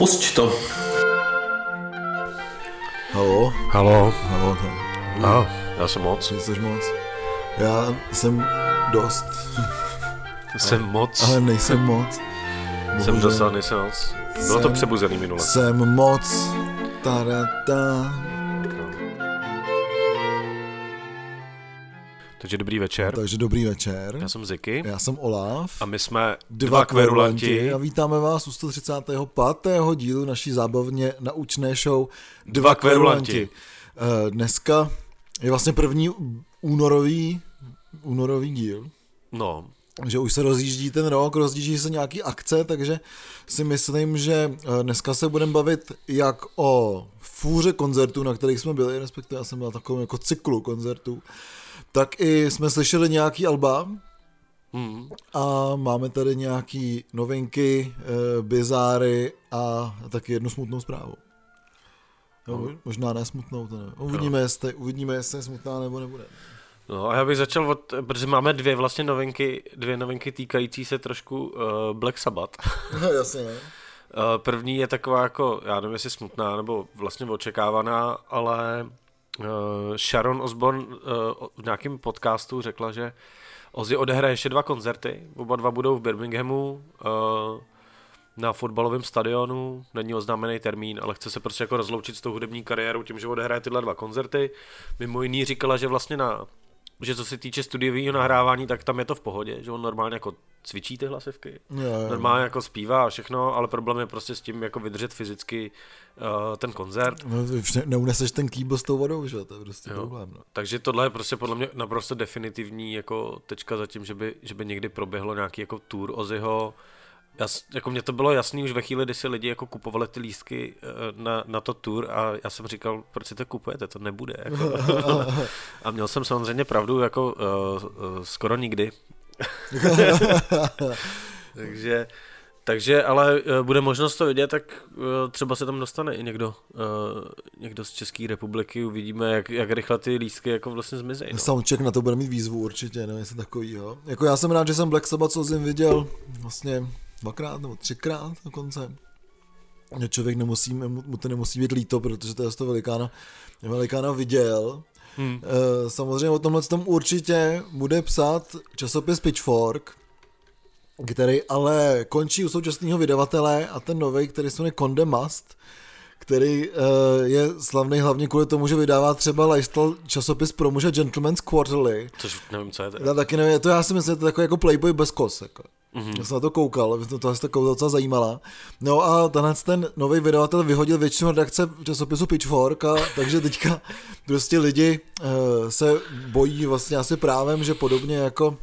Pusť to. Halo, Halo. halo. A, já jsem moc. Ty jsi moc. Já jsem dost, Jsem moc. ale nejsem moc. Jsem Bohužel. dost, ale nejsem moc. Bylo to Jsem- přebuzený minule. Jsem moc. Tarata. Takže dobrý večer. Takže dobrý večer. Já jsem Ziky. Já jsem Olaf. A my jsme Dva kverulanti a vítáme vás u 135. dílu naší zábavně naučné show Dva kverulanti. Eh, Dneska je vlastně první únorový, únorový díl, No, že už se rozjíždí ten rok, rozjíždí se nějaký akce, takže si myslím, že eh, dneska se budeme bavit jak o fůře koncertů, na kterých jsme byli, respektive já jsem byl na takovém jako cyklu koncertů, tak i jsme slyšeli nějaký alba, hmm. a máme tady nějaký novinky, e, bizáry a taky jednu smutnou zprávu. No, No. možná ne smutnou, to nevím. Uvidíme, jestli, uvidíme, jestli je smutná nebo nebude. no a já bych začal od, protože máme dvě vlastně novinky, dvě novinky týkající se trošku uh, Black Sabbath. Jasně, ne? Uh, první je taková jako, já nevím, jestli smutná nebo vlastně očekávaná, ale Sharon Osbourne uh, v nějakém podcastu řekla, že Ozzy odehraje ještě dva koncerty, oba dva budou v Birminghamu uh, na fotbalovém stadionu, není oznámený termín, ale chce se prostě jako rozloučit s tou hudební kariérou tím, že odehraje tyhle dva koncerty. Mimo jiný říkala, že vlastně na že co se týče studiového nahrávání, tak tam je to v pohodě, že on normálně jako cvičí ty hlasivky, Jo, jo. normálně jako zpívá a všechno, ale problém je prostě s tím jako vydržet fyzicky uh, ten koncert. No, ne, neuneseš ten kýbl s tou vodou, že? To je prostě Jo. problém. No. Takže tohle je prostě podle mě naprosto definitivní jako tečka za tím, že by, že by někdy proběhlo nějaký jako tour Ozzyho. Já, s- jako mně to bylo jasný už ve chvíli, kdy si lidi jako kupovali ty lístky eh, na, na to tour a já jsem říkal, proč si to kupujete, to nebude. Jako. a měl jsem samozřejmě pravdu jako uh, uh, skoro nikdy. takže, takže ale uh, bude možnost to vidět, tak uh, třeba se tam dostane i někdo, uh, někdo z České republiky, uvidíme, jak, jak rychle ty lístky jako vlastně zmizejí. No. Soundcheck na to bude mít výzvu určitě, nevím, jestli takovýho. Jako já jsem rád, že jsem Black Sabbath co jsem viděl vlastně dvakrát nebo třikrát dokonce. Člověk nemusí, mu to nemusí být líto, protože to je z toho velikána, velikána viděl. Hmm. Eh, Samozřejmě o tomhle tom určitě bude psát časopis Pitchfork, který ale končí u současného vydavatele a ten nový, který se jmenuje Conde Must, který eh, je slavný hlavně kvůli tomu, že vydává třeba lifestyle časopis pro muže Gentleman's Quarterly. Což nevím, co je to. Já taky nevím, to já si myslím, že to je takový jako Playboy bez kos. Jako. Mhm. Mm-hmm. Já jsem na to koukal, to, se to docela zajímala. No a tenhle ten nový vydavatel vyhodil většinu redakce časopisu Pitchfork, a, takže teďka prostě lidi uh, se bojí vlastně asi právem, že podobně jako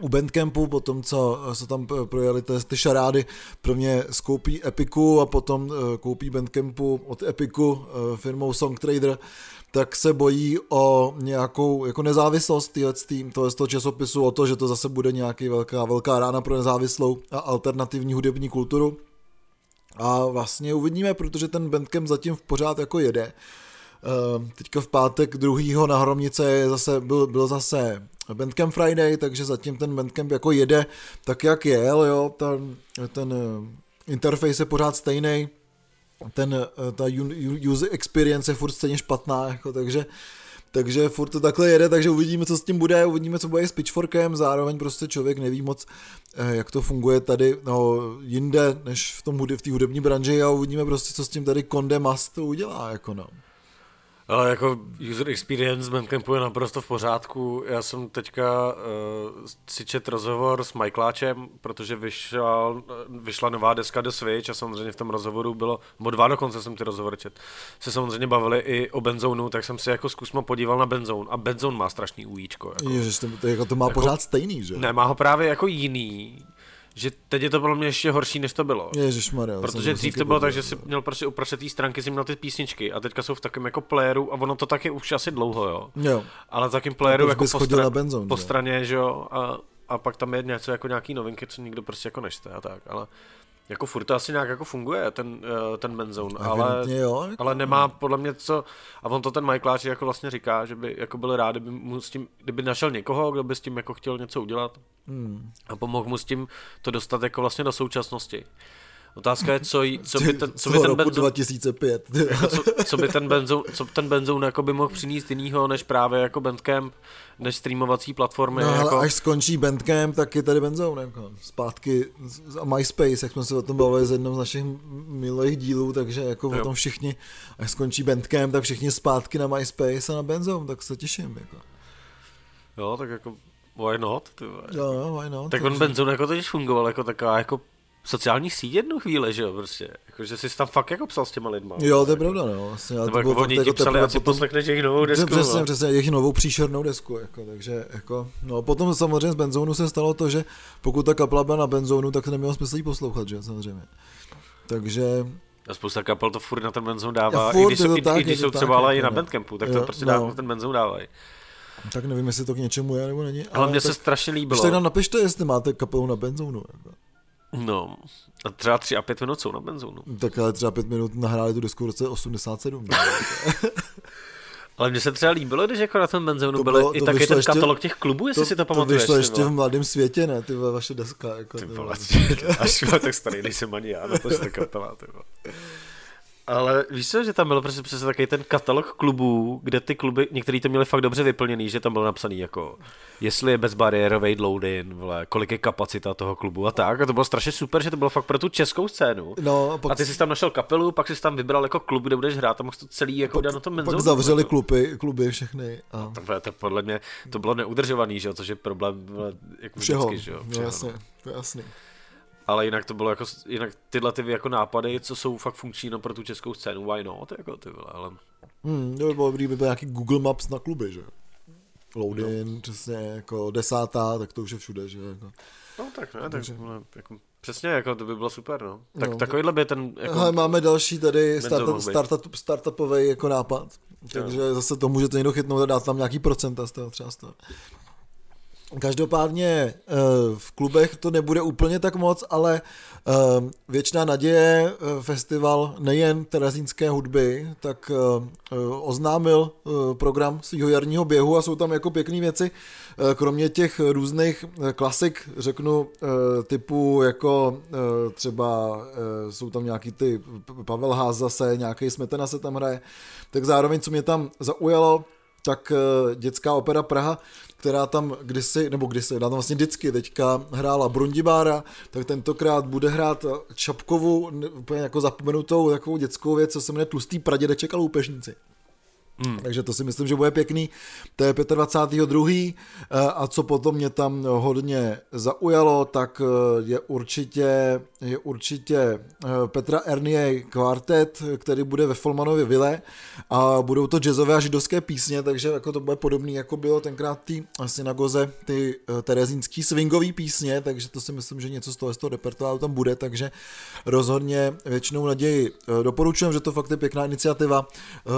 u Bandcampu, po tom, co se tam eh, projeli ty, ty šarády, pro mě skoupí Epiku a potom eh, koupí Bandcampu od Epiku eh, firmou Songtrader, tak se bojí o nějakou jako nezávislost týhle, tým, tohle z toho časopisu, o to, že to zase bude nějaký velká, velká rána pro nezávislou a alternativní hudební kulturu. A vlastně uvidíme, protože ten Bandcamp zatím v pořád jako jede. Eh, Teďka v pátek druhýho na Hromnice je zase, byl, byl zase Bandcamp Friday, takže zatím ten Bandcamp jako jede tak, jak je, jo, ten, ten eh, interface je pořád stejný, ten, eh, ta user experience je furt stejně špatná, jako, takže takže furt to takhle jede, takže uvidíme, co s tím bude, uvidíme, co bude s Pitchforkem, zároveň prostě člověk neví moc, eh, jak to funguje tady no, jinde, než v tom v té hudební branži a uvidíme prostě, co s tím tady Conde Must udělá, jako no. Ale jako user experience Bandcampu je naprosto v pořádku. Já jsem teďka uh, si čet rozhovor s Michaeláčem, protože vyšla, vyšla nová deska do Switch a samozřejmě v tom rozhovoru bylo, nebo dva dokonce jsem ty rozhovory čet, se samozřejmě bavili i o Benzonu, tak jsem si jako zkusmo podíval na Benzone a Benzone má strašný ujíčko. Jako. Ježiš, to, to, jako to má Jako- pořád stejný, že? Ne, má ho právě jako jiný, že teď je to podle mě ještě horší, než to bylo. Ježiš Maria. Protože dřív to bylo tak, že jsi měl prostě uprostřed té stránky si měl ty písničky a teďka jsou v takovém jako playeru a ono to taky už asi dlouho, jo. Jo. Ale v takém playeru jako po, chodil stra- na Benzone, po straně, že jo, a, a pak tam je něco jako nějaký novinky, co nikdo prostě jako nečte a tak, ale jako furt to asi nějak jako funguje, ten, eh, ten Benzone, ale, jo, jako- ale nemá podle mě co, a on to ten Michaeláč jako vlastně říká, že by jako byl rád, kdyby, mu s tím, kdyby našel někoho, kdo by s tím jako chtěl něco udělat Hmm. a pomohl mu s tím to dostat jako vlastně do současnosti. Otázka je, co, jí- co by ten, co by ten benzo, 2005. co, co by ten benzo, co ten benzoun jako by mohl přinést jinýho, než právě jako Bandcamp, než streamovací platformy. No, jako... až skončí Bandcamp, tak je tady Benzone. Jako. Zpátky MySpace, jak jsme se o tom bavili z jednom z našich milých dílů, takže jako o Jo. tom všichni, až skončí Bandcamp, tak všichni zpátky na MySpace a na Benzone, tak se těším. Jako. Jo, tak jako, why not? Ty. Jo, jo, why not? Tak on Benzone jako totiž fungoval jako taková jako sociální síť jednu chvíli, že jo, prostě. Jako, že jsi tam fakt jako psal s těma lidma. Jo, to je pravda, no. Vlastně, ale Nebo to jako oni ti psali, teprve ať si poslechneš jejich novou desku. Přesně, no. přesně, jejich novou příšernou desku, jako, takže jako, no potom samozřejmě z Benzonu se stalo to, že pokud ta kapela byla na Benzonu, tak nemělo smysl jí poslouchat, že samozřejmě. Takže, A spousta kapel to furt na ten Benzone dává, A i když, jsou, to i, tak, i je když to jsou tak, třeba ale i jako na no. Bandcampu, tak to Jo, prostě no. dává, ten Benzone dávají. tak nevím, jestli to k něčemu je nebo není. Ale mně tak, se strašně Když líbilo. tak nám napište, jestli máte kapelu na Benzonu. Jako. No, a třeba tři a pět minut jsou na Benzonu. Tak ale třeba pět minut nahráli tu desku v roce 87. ne? Ale mně se třeba líbilo, když jako na tom Benzonu To byly bylo- i to taky vyšlo ten ještě- katalog těch klubů, jestli si to to pamatuješ. vyšlo ty ještě v mladém světě, ne? Ty vaše deska. Jako, Ty vole, až tak starý nejsem ani já, na to jste kapela, ty vole. Ale víš co, že tam bylo prostě přesně takový ten katalog klubů, kde ty kluby, některý to měli fakt dobře vyplněný, že tam bylo napsaný jako, jestli je bezbariérový load-in, vole, kolik je kapacita toho klubu a tak. A to bylo strašně super, že to bylo fakt pro tu českou scénu. No, a pak, A ty jsi tam našel kapelu, pak jsi tam vybral jako klub, kde budeš hrát a mohl to celý jako dát na tom pak menzonu. zavřeli kluby, kluby všechny. A To, bylo- to podle mě to bylo neudržovaný, že jo, což je problém vole, jako všeho. vždycky, že jo. no, všeho, jasně, no. to je jasný. Ale jinak to bylo jako, jinak tyhle ty jako nápady, co jsou fakt funkční no, pro tu českou scénu, why not, jako ty vole, ale Hmm, to by bylo dobrý, by byl nějaký Google Maps na kluby, že? Loadin, No. přesně, jako desátá, tak to už je všude, že? Jako. no tak ne, tak vole, jako, přesně, jako to by bylo super, no. Tak No. takovýhle by ten, jako, Hele, máme další tady startup, startup, startupový jako nápad, takže zase to můžete někdo chytnout a dát tam nějaký procenta z toho třeba z toho. Každopádně eh, v klubech to nebude úplně tak moc, ale eh, věčná naděje eh, festival nejen terezínské hudby, tak oznámil program svého jarního běhu a jsou tam jako pěkné věci, kromě těch různých klasik, řeknu, typu jako třeba jsou tam nějaký ty Pavel Ház zase, nějaký Smetana se tam hraje, tak zároveň, co mě tam zaujalo, tak eh, dětská opera Praha, která tam kdysi, nebo kdysi, ona tam vlastně vždycky teďka hrála Brundibára, tak tentokrát bude hrát Čapkovu, úplně jako zapomenutou takovou dětskou věc, co se jmenuje Tlustý pradědeček a loupežníci. Hmm. Takže to si myslím, že bude pěkný. To je 25.2. eh, A co potom mě tam hodně zaujalo, tak eh, je určitě, je určitě eh, Petra Ernie kvartet, který bude ve Folmanově vile a budou to jazzové a židovské písně, takže jako to bude podobný, jako bylo tenkrát ty synagoze, ty terezínský swingové písně, takže to si myslím, že něco z toho, z toho repertoáru tam bude, takže rozhodně většinou naději doporučujem, že to fakt je pěkná iniciativa,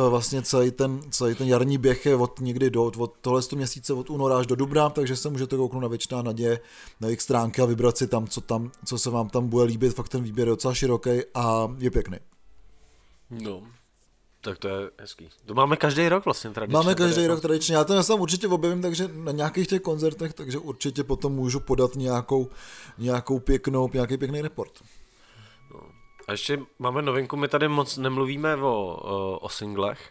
vlastně celý ten, celý ten jarní běh je od někdy do, od tohle měsíce, od února až do dubna, takže se můžete kouknout na věčná naděje na jejich stránky a vybrat si tam, co, tam, co se vám tam bude líbit, fakt ten výběr je docela široký a je pěkný. no, tak to je hezký. To máme každý rok vlastně tradičně. Máme každý tady, rok jako. tradičně, já to sám určitě objevím, takže na nějakých těch koncertech, takže určitě potom můžu podat nějakou, nějakou pěknou, nějaký pěkný report. A ještě máme novinku, my tady moc nemluvíme o, o, o singlech,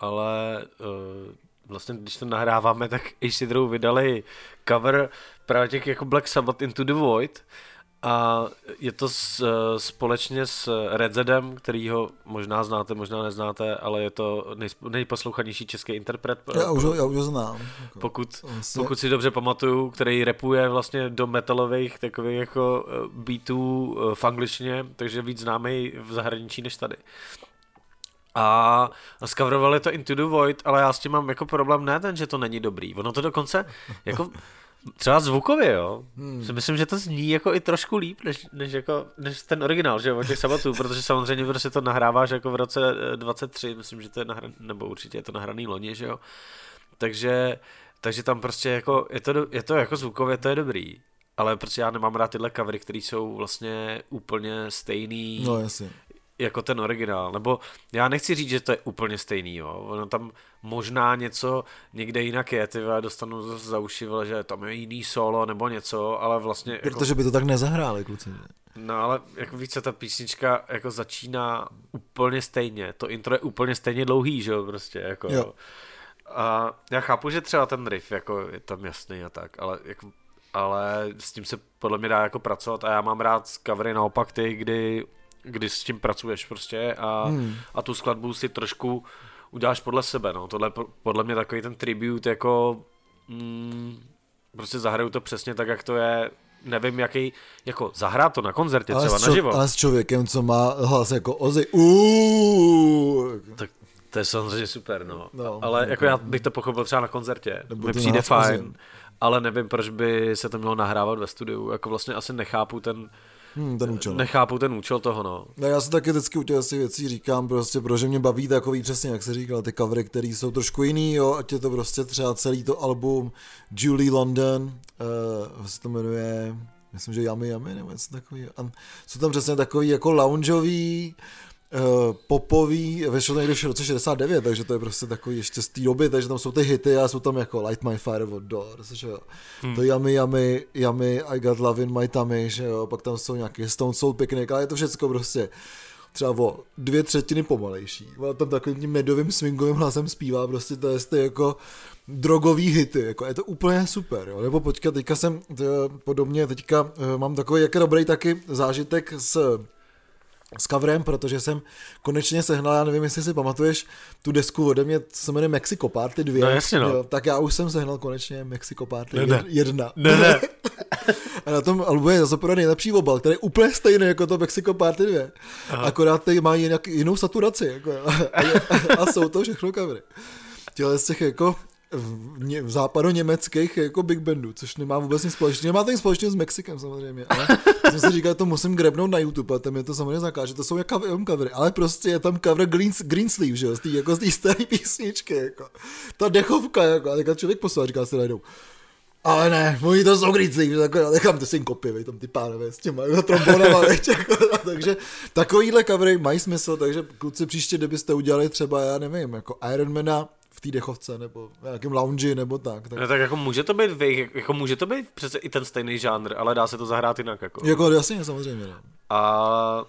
ale eh, vlastně když to nahráváme, tak Acidrou vydali cover právě těch jako Black Sabbath Into the Void a je to s, eh, společně s Red Zedem, kterýho možná znáte, možná neznáte, ale je to nejsp- nejposlouchanější český interpret. Já už, ho- já už ho znám. Jako. Pokud, Vlastně- pokud si dobře pamatuju, který repuje vlastně do metalových takových jako eh, beatů eh, v angličtině, takže víc známý v zahraničí než tady. A skavrovali to Into the Void, ale já s tím mám jako problém ne ten, že to není dobrý. Ono to dokonce jako třeba zvukově, jo. Hmm. Si myslím, že to zní jako i trošku líp, než, než, jako, než ten originál, že jo, těch sabatů, protože samozřejmě prostě to nahráváš jako v roce eh, 23, myslím, že to je nahraný, nebo určitě je to nahraný loni, že jo. Takže, takže tam prostě jako, je to, je to jako zvukově, to je dobrý. Ale prostě já nemám rád tyhle covery, které jsou vlastně úplně stejný, No jasně. Jako ten originál, nebo já nechci říct, že to je úplně stejný, jo, ono tam možná něco někde jinak je, ty dostanu zase za uši, že tam je jiný solo nebo něco, ale vlastně... Jako, Protože by to tak nezahráli, kluci. no ale jako více ta písnička jako začíná úplně stejně, to intro je úplně stejně dlouhý, že jo, prostě, jako... Jo. A já chápu, že třeba ten riff jako je tam jasný a tak, ale jako ale s tím se podle mě dá jako pracovat a já mám rád covery naopak ty, kdy, kdy s tím pracuješ prostě a, hmm. a tu skladbu si trošku uděláš podle sebe, no. Tohle je po- podle mě takový ten tribute jako mm, prostě zahraju to přesně tak, jak to je nevím, jaký, jako zahrát to na koncertě Ale třeba čo- naživo. ale s člověkem, co má hlas jako Ozzy. Uuu. Tak to je samozřejmě super, no. No, no ale jako- jako já bych to pochopil třeba na koncertě. Mi to přijde fajn, ale nevím, proč by se to mělo nahrávat ve studiu. Jako vlastně asi nechápu ten, Hmm, ten účel. nechápu ten účel toho, no. No já se taky vždycky u těch asi věcí říkám prostě, protože mě baví takový přesně, jak se říkal, ty covery, které jsou trošku jiný, jo, ať je to prostě třeba celý to album Julie London, uh, se to jmenuje, myslím, že Yummy Yummy, nebo něco takový. A jsou tam přesně takový jako loungeový, popový, vyšlo někdy v roce 69, takže to je prostě takový ještě z té doby, takže tam jsou ty hity a jsou tam jako Light My Fire od Doors, že jo. Hmm. To Yummy Yummy, Yummy, I Got Love in My Tummy, že jo, pak tam jsou nějaký Stone Soul Picnic, ale je to všechno prostě třeba o dvě třetiny pomalejší. Ona tam takovým tím medovým swingovým hlasem zpívá prostě to je ty jako drogový hity, jako je to úplně super, jo. Nebo počkat, teďka jsem t, podobně, teďka eh, mám takový jak dobrý taky zážitek s s coverem, protože jsem konečně sehnal, já nevím, jestli si pamatuješ tu desku ode mě, co se jmenuje Mexico Party 2. No jasně, no. Jo, tak já už jsem sehnal konečně Mexico Party Ne, ne. 1. Ne, ne. A na tom albu je zase podaný nejlepší obal, který je úplně stejný jako to Mexico Party 2. Aha. Akorát tady má jinak, jinou saturaci. Jako, a, a, jsou to všechno covery. Těle z těch jako v, ně, v západo-německých jako big bandů, což nemá vůbec nic společného. Nemá to nic společného s Mexikem samozřejmě, ale jsem si říkal, to musím grebnout na YouTube a tam je to samozřejmě zakáže, to jsou jak cover, jenom covery, ale prostě je tam cover Green, green Sleeve, že jo, z té jako z té staré písničky, jako. Ta dechovka, jako, a člověk poslal, říká si najednou, ale ne, oni to jsou že takhle, nechám ty synkopy, vej, tam ty pánové s těma jako trombonama, veď, jako, takže takovýhle covery mají smysl, takže kluci příště, kdybyste udělali třeba, já nevím, jako Ironmana v té dechovce, nebo v nějakém lounge, nebo tak. tak No tak jako může to být vej, jako může to být přece i ten stejný žánr, ale dá se to zahrát jinak, jako. jako jasně, samozřejmě. No. A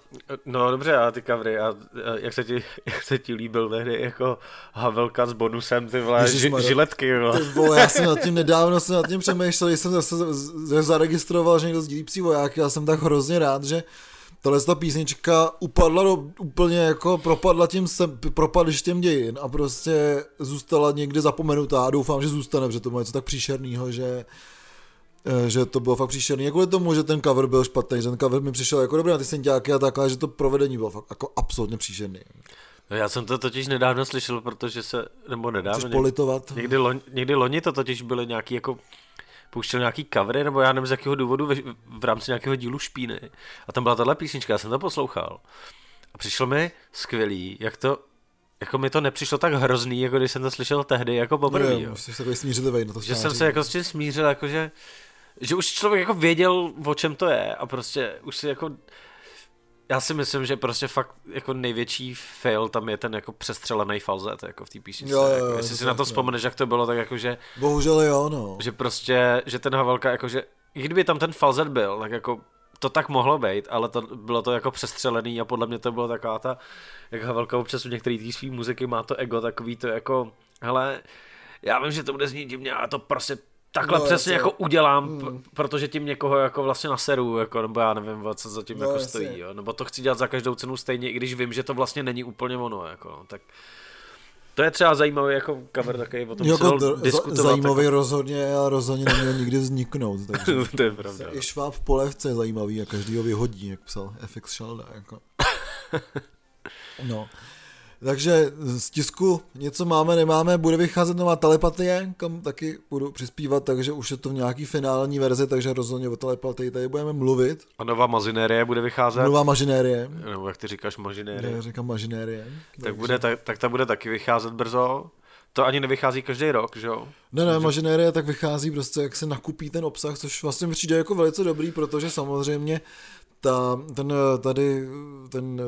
no dobře, a ty covery, a, a jak, se ti, jak se ti líbil tehdy jako Havelka s bonusem, ty vole, ži, žiletky, jo. Ty vole, já jsem nad tím nedávno jsem nad tím přemýšlel, jsem zase zaregistroval, že někdo sdílí psí vojáky, já jsem tak hrozně rád, že tahle ta písnička upadla do, úplně jako propadla tím sem, propadlištěm dějin a prostě zůstala někde zapomenutá a doufám, že zůstane, protože to bylo něco tak příšernýho, že eh, že to bylo fakt příšerný. Jako kvůli tomu, že ten cover byl špatný, že ten cover mi přišel jako dobrý na ty synťáky a takhle, že to provedení bylo fakt jako absolutně příšerný. No já jsem to totiž nedávno slyšel, protože se, nebo nedávno, Chceš politovat? někdy, loni, někdy loni to totiž byly nějaký jako pouštěl nějaký covery, nebo já nevím z jakého důvodu v, v rámci nějakého dílu Špíny. A tam byla tahle písnička, já jsem to poslouchal. A přišlo mi skvělý, jak to, jako mi to nepřišlo tak hrozný, jako když jsem to slyšel tehdy, jako poprvé. Ne, jo. jsi takový smířlivý na to Že jsem se jako s tím smířil, jakože, že už člověk jako věděl, o čem to je a prostě už si jako, já si myslím, že prostě fakt jako největší fail tam je ten jako přestřelený falzet jako v té písničce. Jo, jo, jako, jo, jestli to si na to vzpomeneš, jak to bylo, tak jakože, Bohužel jo, no. že prostě, že ten Havelka jakože, i kdyby tam ten falzet byl, tak jako to tak mohlo být, ale to, bylo to jako přestřelený a podle mě to bylo taková ta, jak Havelka občas u některých té svý muziky má to ego takový to jako, hele, já vím, že to bude znít divně, ale to prostě takhle No, no, přesně jasně. jako udělám, hmm. protože tím někoho jako vlastně naseru, jako, nebo já nevím, co za tím No, no, jako jasně. stojí, jo? nebo to chci dělat za každou cenu stejně, i když vím, že to vlastně není úplně ono, jako, no, tak to je třeba zajímavý jako cover takový, o tom jako se diskutovat. za, zajímavý rozhodně a rozhodně neměl nikdy vzniknout. Takže. Jako, to je pravda. I šváb v polevce je zajímavý a každý ho vyhodí, jak psal FX Shelda. Jako. No. Takže z tisku něco máme, nemáme, bude vycházet nová telepatie, kam taky budu přispívat, takže už je to v nějaký finální verzi, takže rozhodně o telepatii tady budeme mluvit. A nová mazinérie bude vycházet, Nová mažinérie, nebo jak ty říkáš mažinérie, já říkám mažinérie. tak, bude, tak, tak ta bude taky vycházet brzo. To ani nevychází každý rok, že jo? Ne, ne, mažinérie tak vychází prostě, jak se nakupí ten obsah, což vlastně přijde jako velice dobrý, protože samozřejmě ta, ten tady, ten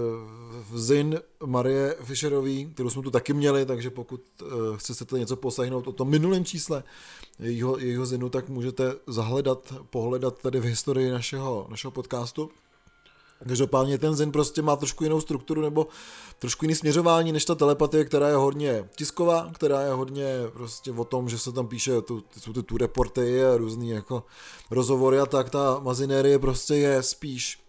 Zin Marie Fischerový, kterou jsme tu taky měli, takže pokud chcete něco poslechnout o tom minulém čísle jejího, jejího Zinu, tak můžete zahledat, pohledat tady v historii našeho, našeho podcastu. Každopádně ten Zen prostě má trošku jinou strukturu nebo trošku jiný směřování než ta telepatie, která je hodně tisková, která je hodně prostě o tom, že se tam píše, tu, jsou tu, tu reporty a různý jako rozhovory a tak, ta mazinérie prostě je spíš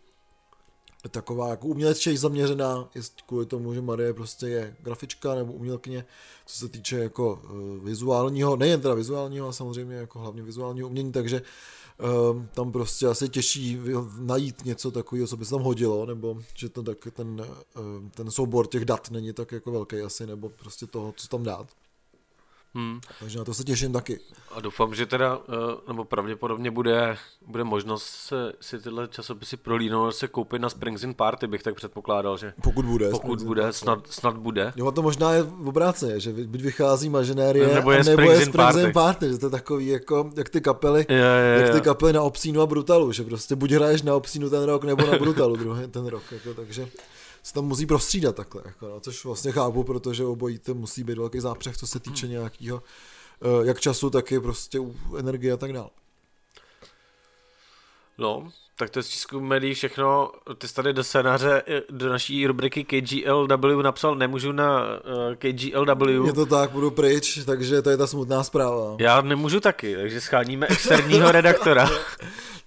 taková jako umělečtěji zaměřená, kvůli tomu, že Marie prostě je grafička nebo umělkyně, co se týče jako uh, vizuálního, nejen teda vizuálního, ale samozřejmě jako hlavně vizuálního umění, takže uh, tam prostě asi těžší najít něco takového, co by se tam hodilo, nebo že to tak ten, uh, ten soubor těch dat není tak jako velký asi, nebo prostě toho, co tam dát. Hmm. Takže na to se těším taky. A doufám, že teda, eh, nebo pravděpodobně bude, bude možnost se, si tyhle časopisy prolínout se koupit na Springs in Party, bych tak předpokládal, že pokud bude. Pokud bude, snad, snad bude. Jo, to možná je v obráceně, že buď vychází mažinérie, nebo je, nebo je Springs, in Party. in Party. že to je takový jako, jak ty kapely, je, je, jak ty kapely na Obsínu a Brutalu, že prostě buď hraješ na Obsínu ten rok, nebo na Brutalu druhý ten rok, jako, takže se tam musí prostřídat takhle, jako, no, což vlastně chápu, protože obojí to musí být velký zápřeh, co se týče hmm. nějakého eh, jak času, tak i prostě energie a tak dále. No, tak to je z českou médií všechno. Ty jsi tady do scénáře, eh, do naší rubriky KGLW napsal, nemůžu na uh, eh, KGLW. Je to tak, budu pryč, takže to je ta smutná zpráva. Já nemůžu taky, takže scháníme externího redaktora.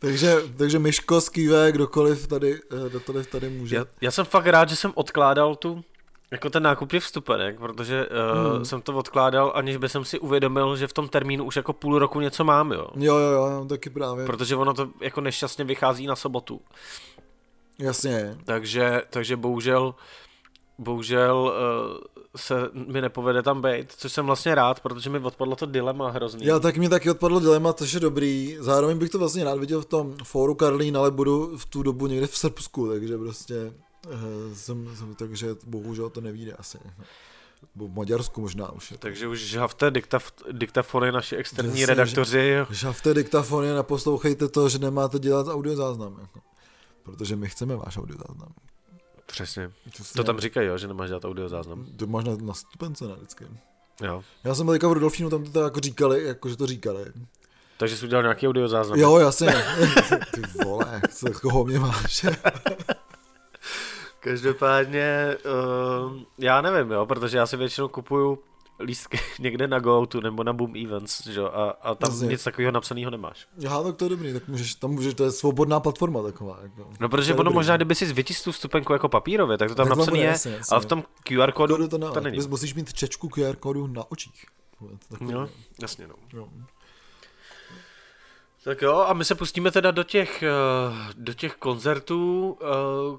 takže, takže Myško, Skýve, kdokoliv tady, eh, kdokoliv tady může. Já, já jsem fakt rád, že jsem odkládal tu jako ten nákup těch vstupenek, protože uh, hmm. jsem to odkládal, aniž by jsem si uvědomil, že v tom termínu už jako půl roku něco mám, jo. Jo, jo, jo, taky právě. Protože ono to jako nešťastně vychází na sobotu. Jasně. Takže, takže bohužel, bohužel uh, se mi nepovede tam být, což jsem vlastně rád, protože mi odpadlo to dilema hrozný. Já tak mi taky odpadlo dilema, což je dobrý. Zároveň bych to vlastně rád viděl v tom fóru Karlín, ale budu v tu dobu někde v Srbsku, takže prostě uh, jsem, jsem, takže bohužel to nevíde asi. Nebo v Maďarsku možná už. Je. Takže už žhavte diktaf, diktafony naši externí Jasně, redaktoři. Žhavte diktafony a poslouchejte to, že nemáte dělat audiozáznam. Jako. Protože my chceme váš audiozáznam. Přesně. Přesně. To tam říkají, jo, že nemáš dělat audiozáznam. To máš na, na stupence na vždycky. Jo. Já jsem byl v Rudolfínu, tam to jako říkali, jako že to říkali. Takže jsi udělal nějaký audiozáznam. Jo, jasně. Ty vole, co, koho mě máš? Každopádně, uh, já nevím, jo, protože já si většinou kupuju lístky někde na GoTo nebo na Boom Events, že? A, a tam Jasně. nic takového napsaného nemáš. Já, tak to je dobrý, tak můžeš, tam můžeš, to je svobodná platforma taková. Jako. No, protože ono možná, kdyby si vytisl tu vstupenku jako papírově, tak to tam napsané je, jasně, jasně. ale v tom QR kódu to, to, to není. Musíš mít čečku QR kódu na očích. Jo, jasně, no. Jo. Tak jo, a my se pustíme teda do těch, eh, do těch koncertů, eh,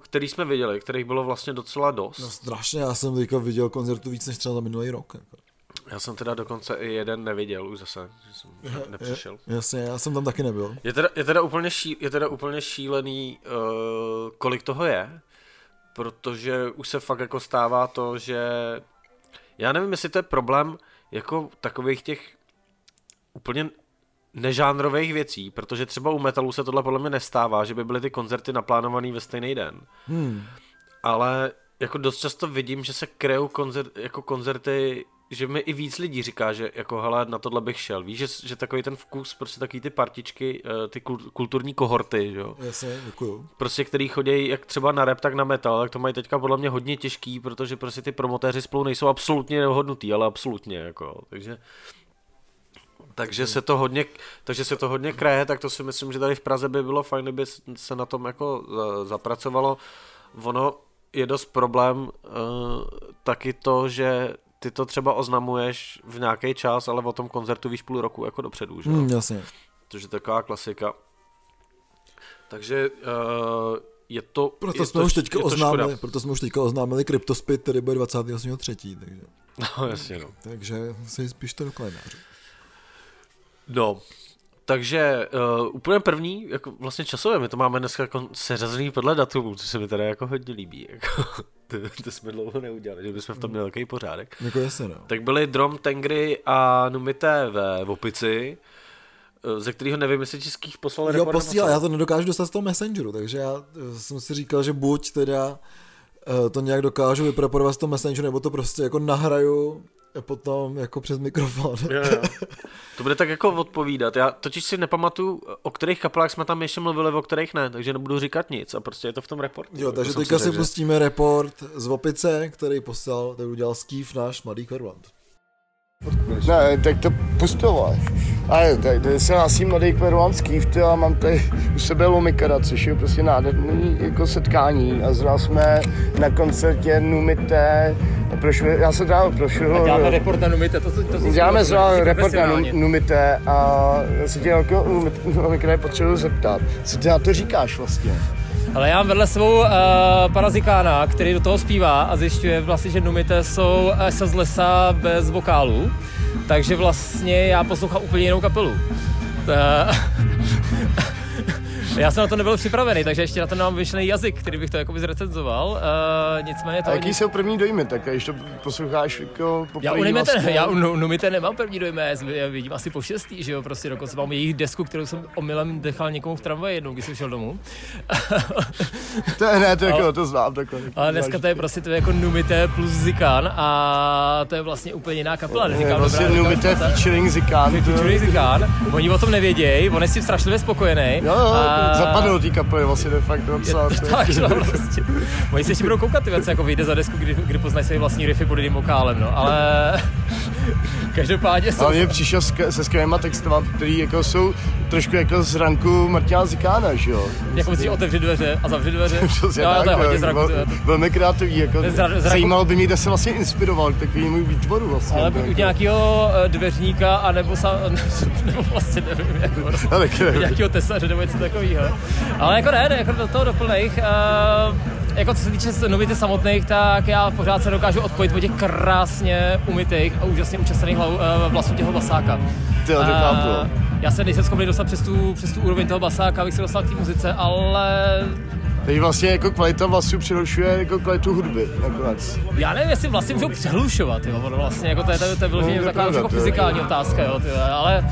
který jsme viděli, kterých bylo vlastně docela dost. No strašně, já jsem teďka viděl koncertů víc než třeba za minulý rok. Jako. Já jsem teda dokonce i jeden neviděl už zase, že jsem nepřišel. Je, jasně, já jsem tam taky nebyl. Je teda, je teda, úplně, ší, je teda úplně šílený, uh, kolik toho je, protože už se fakt jako stává to, že já nevím, jestli to je problém jako takových těch úplně nežánrových věcí, protože třeba u metalu se tohle podle mě nestává, že by byly ty koncerty naplánované ve stejný den. Hmm. Ale jako dost často vidím, že se krejou koncert, jako koncerty, že mi i víc lidí říká, že jako hele, na tohle bych šel. Víš, že, že takový ten vkus, prostě takový ty partičky, eh, ty kulturní kohorty, že jo. Jasně, děkuju. Prostě který chodí jak třeba na rap, tak na metal, tak to mají teďka podle mě hodně těžký, protože prostě ty promotéři spolu nejsou absolutně nehodnutý, ale absolutně, jako, takže takže se to hodně, takže se to hodně kraje, tak to si myslím, že tady v Praze by bylo fajn, kdyby se na tom jako zapracovalo. Ono je dost problém uh, taky to, že ty to třeba oznamuješ v nějaký čas, ale o tom koncertu víš půl roku jako dopředu, že? Mm, jasně. Což je taková klasika. Takže uh, je to Proto je jsme to, už teďka oznámili, proto jsme už teďka oznámili CryptoSpit, který bude 28.3. Takže. No jasně no. Takže si spíš to do kalendáře. No, takže uh, úplně první, jako vlastně časově, my to máme dneska jako seřazený podle datumu, co se mi teda jako hodně líbí. Jako, to, to, jsme dlouho neudělali, že bychom v tom měli takový pořádek. Jako jasně, no. Tak byly Drom, Tengry a Numité ve Opici. eh, ze kterého nevím, jestli českých poslal Jo, posílal, já to nedokážu dostat z toho Messengeru, takže já eh, jsem si říkal, že buď teda to nějak dokážu vypreporovat z toho Messengeru, nebo to prostě jako nahraju potom jako přes mikrofon. Jo, jo. To bude tak jako odpovídat. Já totiž si nepamatuju, o kterých kapelách jsme tam ještě mluvili, o kterých ne, takže nebudu říkat nic a prostě je to v tom reportu. Jo, takže teďka si, si pustíme report z Vopice, který poslal, který udělal Skýv, náš mladý Korvant. Ne, tak to pustoval. Ale tak, se hlásí mladý kveruánský a mám tady u sebe Lomikada, což je prostě nádherný jako setkání. A zrovna jsme na koncertě Numité, prošli, já jsem teda prošel... A děláme report na Numité, to, to, to Děláme zrovna report na Numité a já se tě jako Lomikada potřebuji zeptat, co ty na to říkáš vlastně? Ale já mám vedle svou uh, parazikána, který do toho zpívá a zjišťuje vlastně, že Numité jsou se z lesa bez vokálu. Takže vlastně já poslouchám úplně jinou kapelu. Uh, Já jsem na to nebyl připravený, takže ještě na to nemám vyšlený jazyk, který bych to jakoby zrecenzoval. Uh, nicméně to... A jaký oni... jsou první dojmy, tak když to posloucháš jako po Já u Numite, vlastně... já u Numite nemám první dojmy, já vidím asi po šestý, že jo, prostě dokonce mám jejich desku, kterou jsem omylem dechal někomu v tramvaji jednou, když jsem šel domů. to je ne, to, jako, to znám takhle. Ale dneska to je prostě to je jako Numite plus Zikán a to je vlastně úplně jiná kapela. Je, vlastně Numite featuring Zikán. Featuring Zikán. Oni o tom nevědějí, on je s tím strašlivě spokojený. Jo, jo, a zapadl do té kapely vlastně de facto docela. tak, no, prostě. Oni se ještě budou koukat ty věci, jako vyjde za desku, kdy, kdy poznají své vlastní riffy pod jiným vokálem, no, ale každopádně jsou... Ale mě přišel se skvělýma textama, který jako jsou trošku jako z ranku Martina Zikána, že jo? Jako myslíš otevřít dveře a zavřít dveře? Přesně no, tak, to je hodně zranku. Velmi kreativní, jako zranku... zajímalo by mě, kde se vlastně inspiroval k takovému výtvoru vlastně. Ale u nějakého eh, dveřníka, anebo, sa, nebo vlastně nevím, jako, nějakého tesaře nebo něco takového. Ale jako ne, jako do toho doplných, uh, jako co se týče novity samotných, tak já pořád se dokážu odpojit od těch krásně umytých a úžasně učasených uh, vlasů těho basáka. Ty, uh, já se nejsem schopný dostat přes tu, přes tu úroveň toho basáka, abych se dostal k té muzice, ale takže vlastně jako kvalita vlasů přerušuje jako kvalitu hudby nakonec. Já nevím, jestli vlastně můžou přehlušovat, jo, vlastně jako to je, to, je, to je vyloženě no, taková jako fyzikální otázka, jo, tyjo, ale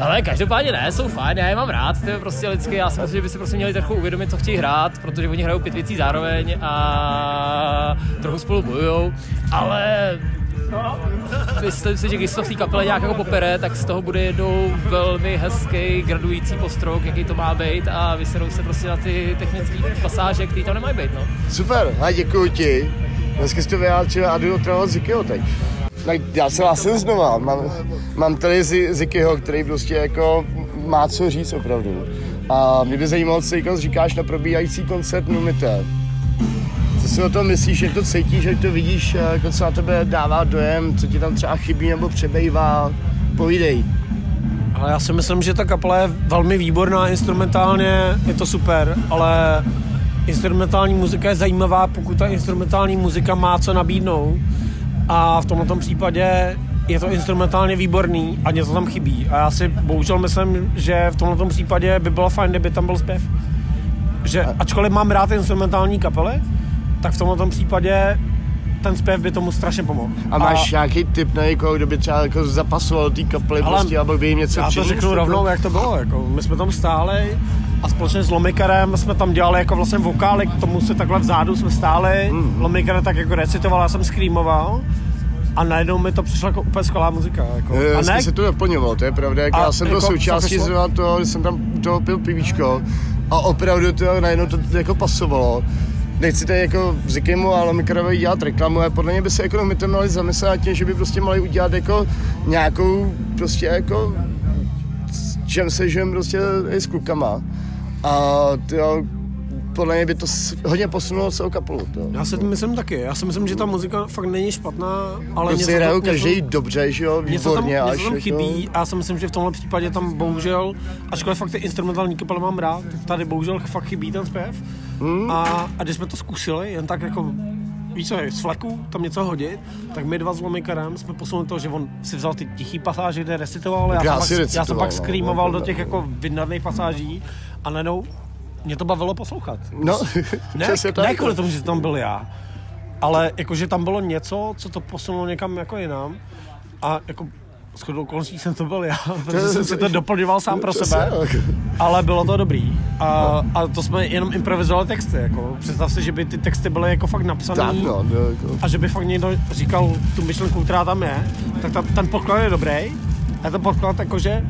ale každopádně ne, jsou fajn, já je mám rád, ty prostě lidsky, já si myslím, že by si prostě měli trochu uvědomit, co chtějí hrát, protože oni hrajou pět věcí zároveň a trochu spolu bojujou, ale Myslím si, že když to v té kapele nějak jako popere, tak z toho bude jednou velmi hezký gradující postrok, jaký to má být a vyserou se prostě na ty technické pasáže, které tam nemají být. No. Super, a děkuji ti. Dneska jsi to vyjádřil a jdu otravovat Zikyho teď. Tak já se hlásím znova. Mám, mám tady Zikyho, který prostě jako má co říct opravdu. A mě by zajímalo, co říkáš na probíhající koncert Numite. Co si o tom myslíš, jak to cítíš, jak to vidíš, jako co na tebe dává dojem, co ti tam třeba chybí nebo přebejvá? Povídej. Ale já si myslím, že ta kapela je velmi výborná instrumentálně, je to super, ale instrumentální muzika je zajímavá, pokud ta instrumentální muzika má co nabídnout. A v tomto případě je to instrumentálně výborný a něco tam chybí. A já si bohužel myslím, že v tomto případě by bylo fajn, kdyby tam byl zpěv. Že ačkoliv mám rád instrumentální kapely, tak v tomto případě ten zpěv by tomu strašně pomohl. A máš a... nějaký tip na někoho, kdo by třeba jako zapasoval té kapely prostě, aby by jim něco Já to řeknu rovnou, jak to bylo. Jako, my jsme tam stáli a společně s Lomikarem jsme tam dělali jako vlastně vokály, k tomu se takhle vzadu jsme stáli. Mm. Lomikar tak jako recitoval, já jsem screamoval a najednou mi to přišlo jako úplně skvělá muzika. Jako. Je, a ne... se to doplňoval, to je pravda. Jako já jsem byl jako, součástí zrovna toho, jsem tam toho pil pivíčko a opravdu to najednou to jako pasovalo nechci tady jako v Zikimu a Lomikarovi dělat reklamu, ale podle mě by se jako my to měli zamyslet tím, že by prostě mohli udělat jako nějakou prostě jako čem se žijem prostě i s klukama. A tyjo, podle mě by to hodně posunulo celou kapelu. To. Já si myslím taky. Já si myslím, že ta muzika fakt není špatná, ale prostě něco hrajou každý něco, dobře, že jo, výborně. Něco tam, něco tam jako- chybí jako... a já si myslím, že v tomhle případě tam bohužel, ačkoliv fakt ty instrumentální kapely mám rád, tady bohužel fakt chybí ten zpěv. Hmm. A, a když jsme to zkusili, jen tak jako víš co, z fleku tam něco hodit, tak my dva s Lomikarem jsme posunuli to, že on si vzal ty tichý pasáže, kde recitoval, já, já, jsem, pak, já jsem pak skrýmoval no, do těch jako vydnadných pasáží a najednou mě to bavilo poslouchat. No, ne, ne kvůli tomu, že tam byl já, ale jakože tam bylo něco, co to posunulo někam jako jinam a jako shodou okolností jsem to byl já, protože jsem si to doplňoval sám pro sebe, ale bylo to dobrý. A, a to jsme jenom improvizovali texty, jako představ si, že by ty texty byly jako fakt napsané no, no, jako. a že by fakt někdo říkal tu myšlenku, která tam je, tak ta, ten podklad je dobrý. A ten podklad jakože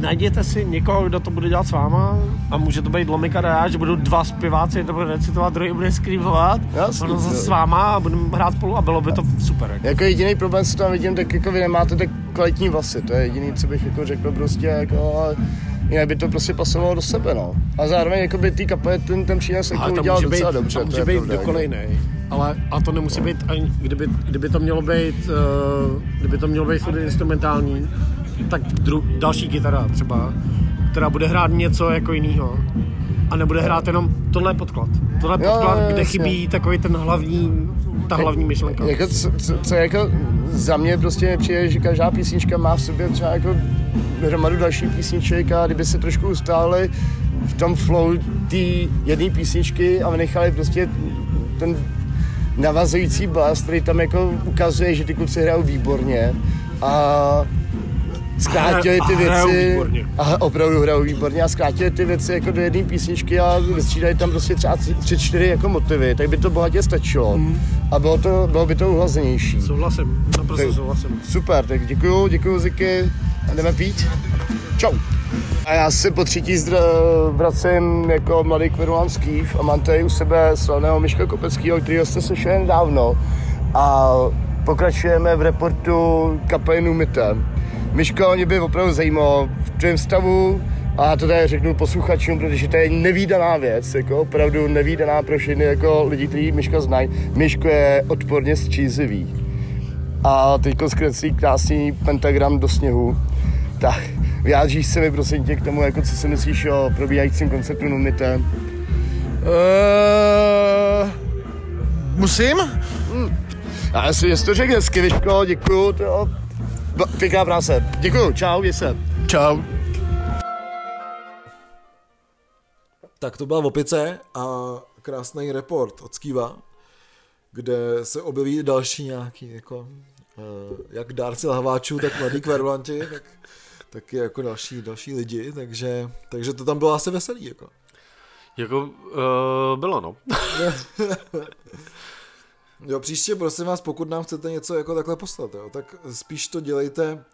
najděte si někoho, kdo to bude dělat s váma a může to být Lomika Dá, že budou dva zpěváci, to bude recitovat, druhý bude skrivovat, Jasně, ono zase s váma a budeme hrát spolu a bylo by to super. Jako. Jako jediný problém, co tam vidím, tak jako vy nemáte tak kvalitní vlasy, to je jediný, co bych jako řekl prostě jako, ale jinak by to prostě pasovalo do sebe, no. A zároveň jako by tý kapel ten, ten přínos jako udělal být, docela dobře, to může být pravda, jako. dokolejnej. Ale a to nemusí být ani, kdyby, kdyby to mělo být, uh, kdyby to mělo být furt instrumentální, tak dru, další kytara třeba, která bude hrát něco jako jiného. A nebude hrát jenom tohle je podklad. Tohle je Jo, podklad, jo, kde jasně. chybí takový ten hlavní, ta hlavní myšlenka. Jako, co, co, co, jako za mě prostě přijde, že každá písnička má v sobě třeba jako hromadu dalších písniček a kdyby se trošku ustáli v tom flow té jedné písničky a nechali prostě ten navazující bas, který tam jako ukazuje, že ty kluci hrajou výborně a zkrátili ty věci a opravdu hrajou výborně a zkrátili ty věci jako do jedné písničky a vystřídali tam prostě třeba tři, čtyři jako motivy, tak by to bohatě stačilo a bylo, to, bylo by to uhlazenější. Souhlasím, naprosto Tak- souhlasím. Super, tak děkuju, děkuju Ziky a jdeme pít. Čau. A já se po třetí zdr- vracím jako mladý kverulanský a mám tady u sebe slavného Miška Kopeckého, kterýho jste slyšeli nedávno. A pokračujeme v reportu kapely Numite. Miško, mě by opravdu zajímalo v tvém stavu, a to tady řeknu posluchačům, protože to je nevýdaná věc, jako opravdu nevýdaná pro všechny jako lidi, kteří Miška znají. Miško je odporně střízivý a teď zkreslí krásný pentagram do sněhu. Tak vyjádříš se mi prosím tě k tomu, jako co si myslíš o probíhajícím koncertu Numite? Uh, musím? A jestli jsi to řekl hezky, Vyško, děkuju, to Pěkná práce. Děkuju, čau, měj se. Čau. Tak to byla v opice a krásný report od Skiva, kde se objeví další nějaký, jako, eh, jak dárci lahváčů, tak mladí kverulanti, tak, taky jako další, další lidi, takže, takže to tam bylo asi veselý, jako. Jako uh, bylo, no. Jo, příště prosím vás, pokud nám chcete něco jako takhle poslat, jo, tak spíš to dělejte,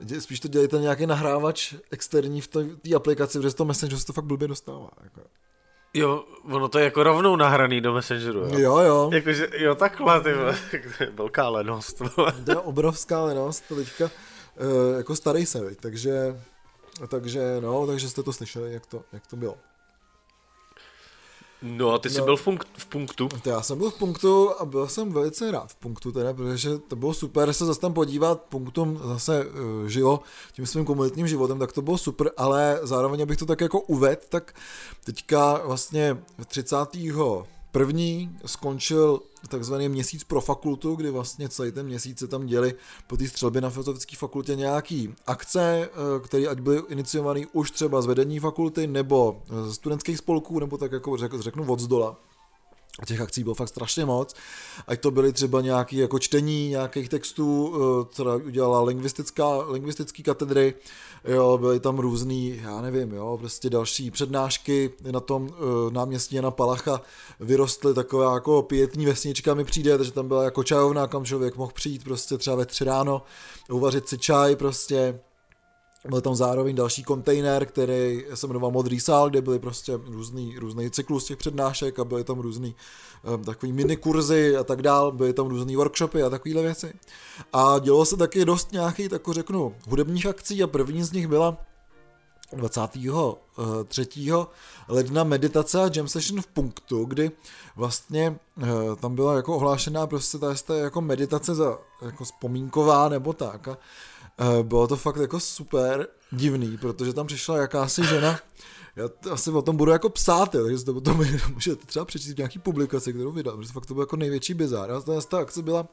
dě- spíš to dělejte nějaký nahrávač externí v té aplikaci, protože z toho Messengeru se to fakt blbě dostává. Jako. Jo, ono to je jako rovnou nahraný do Messengeru, jo. Jo, jo, Jakože, jo, takhle, ty to je velká lenost. to je obrovská lenost, to teďka uh, jako starej se, takže, takže no, takže jste to slyšeli, jak to, jak to bylo. No a ty jsi No. byl v, punkt, v punktu. Já jsem byl v punktu a byl jsem velice rád v punktu teda, protože to bylo super se zase tam podívat, punktum zase uh, žilo tím svým komunitním životem, tak to bylo super, ale zároveň abych to tak jako uvedl, tak teďka vlastně 30. První skončil takzvaný měsíc pro fakultu, kdy vlastně celý ten měsíc se tam děli po té střelbě na filozofické fakultě nějaký akce, eh, které ať byly iniciované už třeba z vedení fakulty nebo z studentských spolků, nebo tak jako řeknu, řeknu od zdola. A těch akcí bylo fakt strašně moc. Ať to byly třeba nějaké jako čtení nějakých textů, eh, která udělala lingvistická, lingvistický katedry, jo, byly tam různý, já nevím, jo, prostě další přednášky na tom eh, náměstí Jana Palacha vyrostly taková jako pětní vesnička mi přijde, takže tam byla jako čajovna, kam člověk mohl přijít prostě třeba ve tři ráno, uvařit si čaj prostě, byl tam zároveň další kontejner, který se jmenoval Modrý sál, kde byly prostě různý, různý cyklus těch přednášek a byly tam různý um, takový mini kurzy a tak dál, byly tam různý workshopy a takovéhle věci. A dělo se taky dost nějakých, tak řeknu, hudebních akcí a první z nich byla 23. ledna meditace a jam session v punktu, kdy vlastně eh, tam byla jako ohlášená prostě ta jako meditace za jako vzpomínková nebo tak a eh, bylo to fakt jako super divný, protože tam přišla jakási žena, já t- asi o tom budu jako psát, jo, takže to potom můžete třeba přečíst v nějaký publikaci, kterou vydal, protože fakt to byl jako největší bizár. A ta, akce byla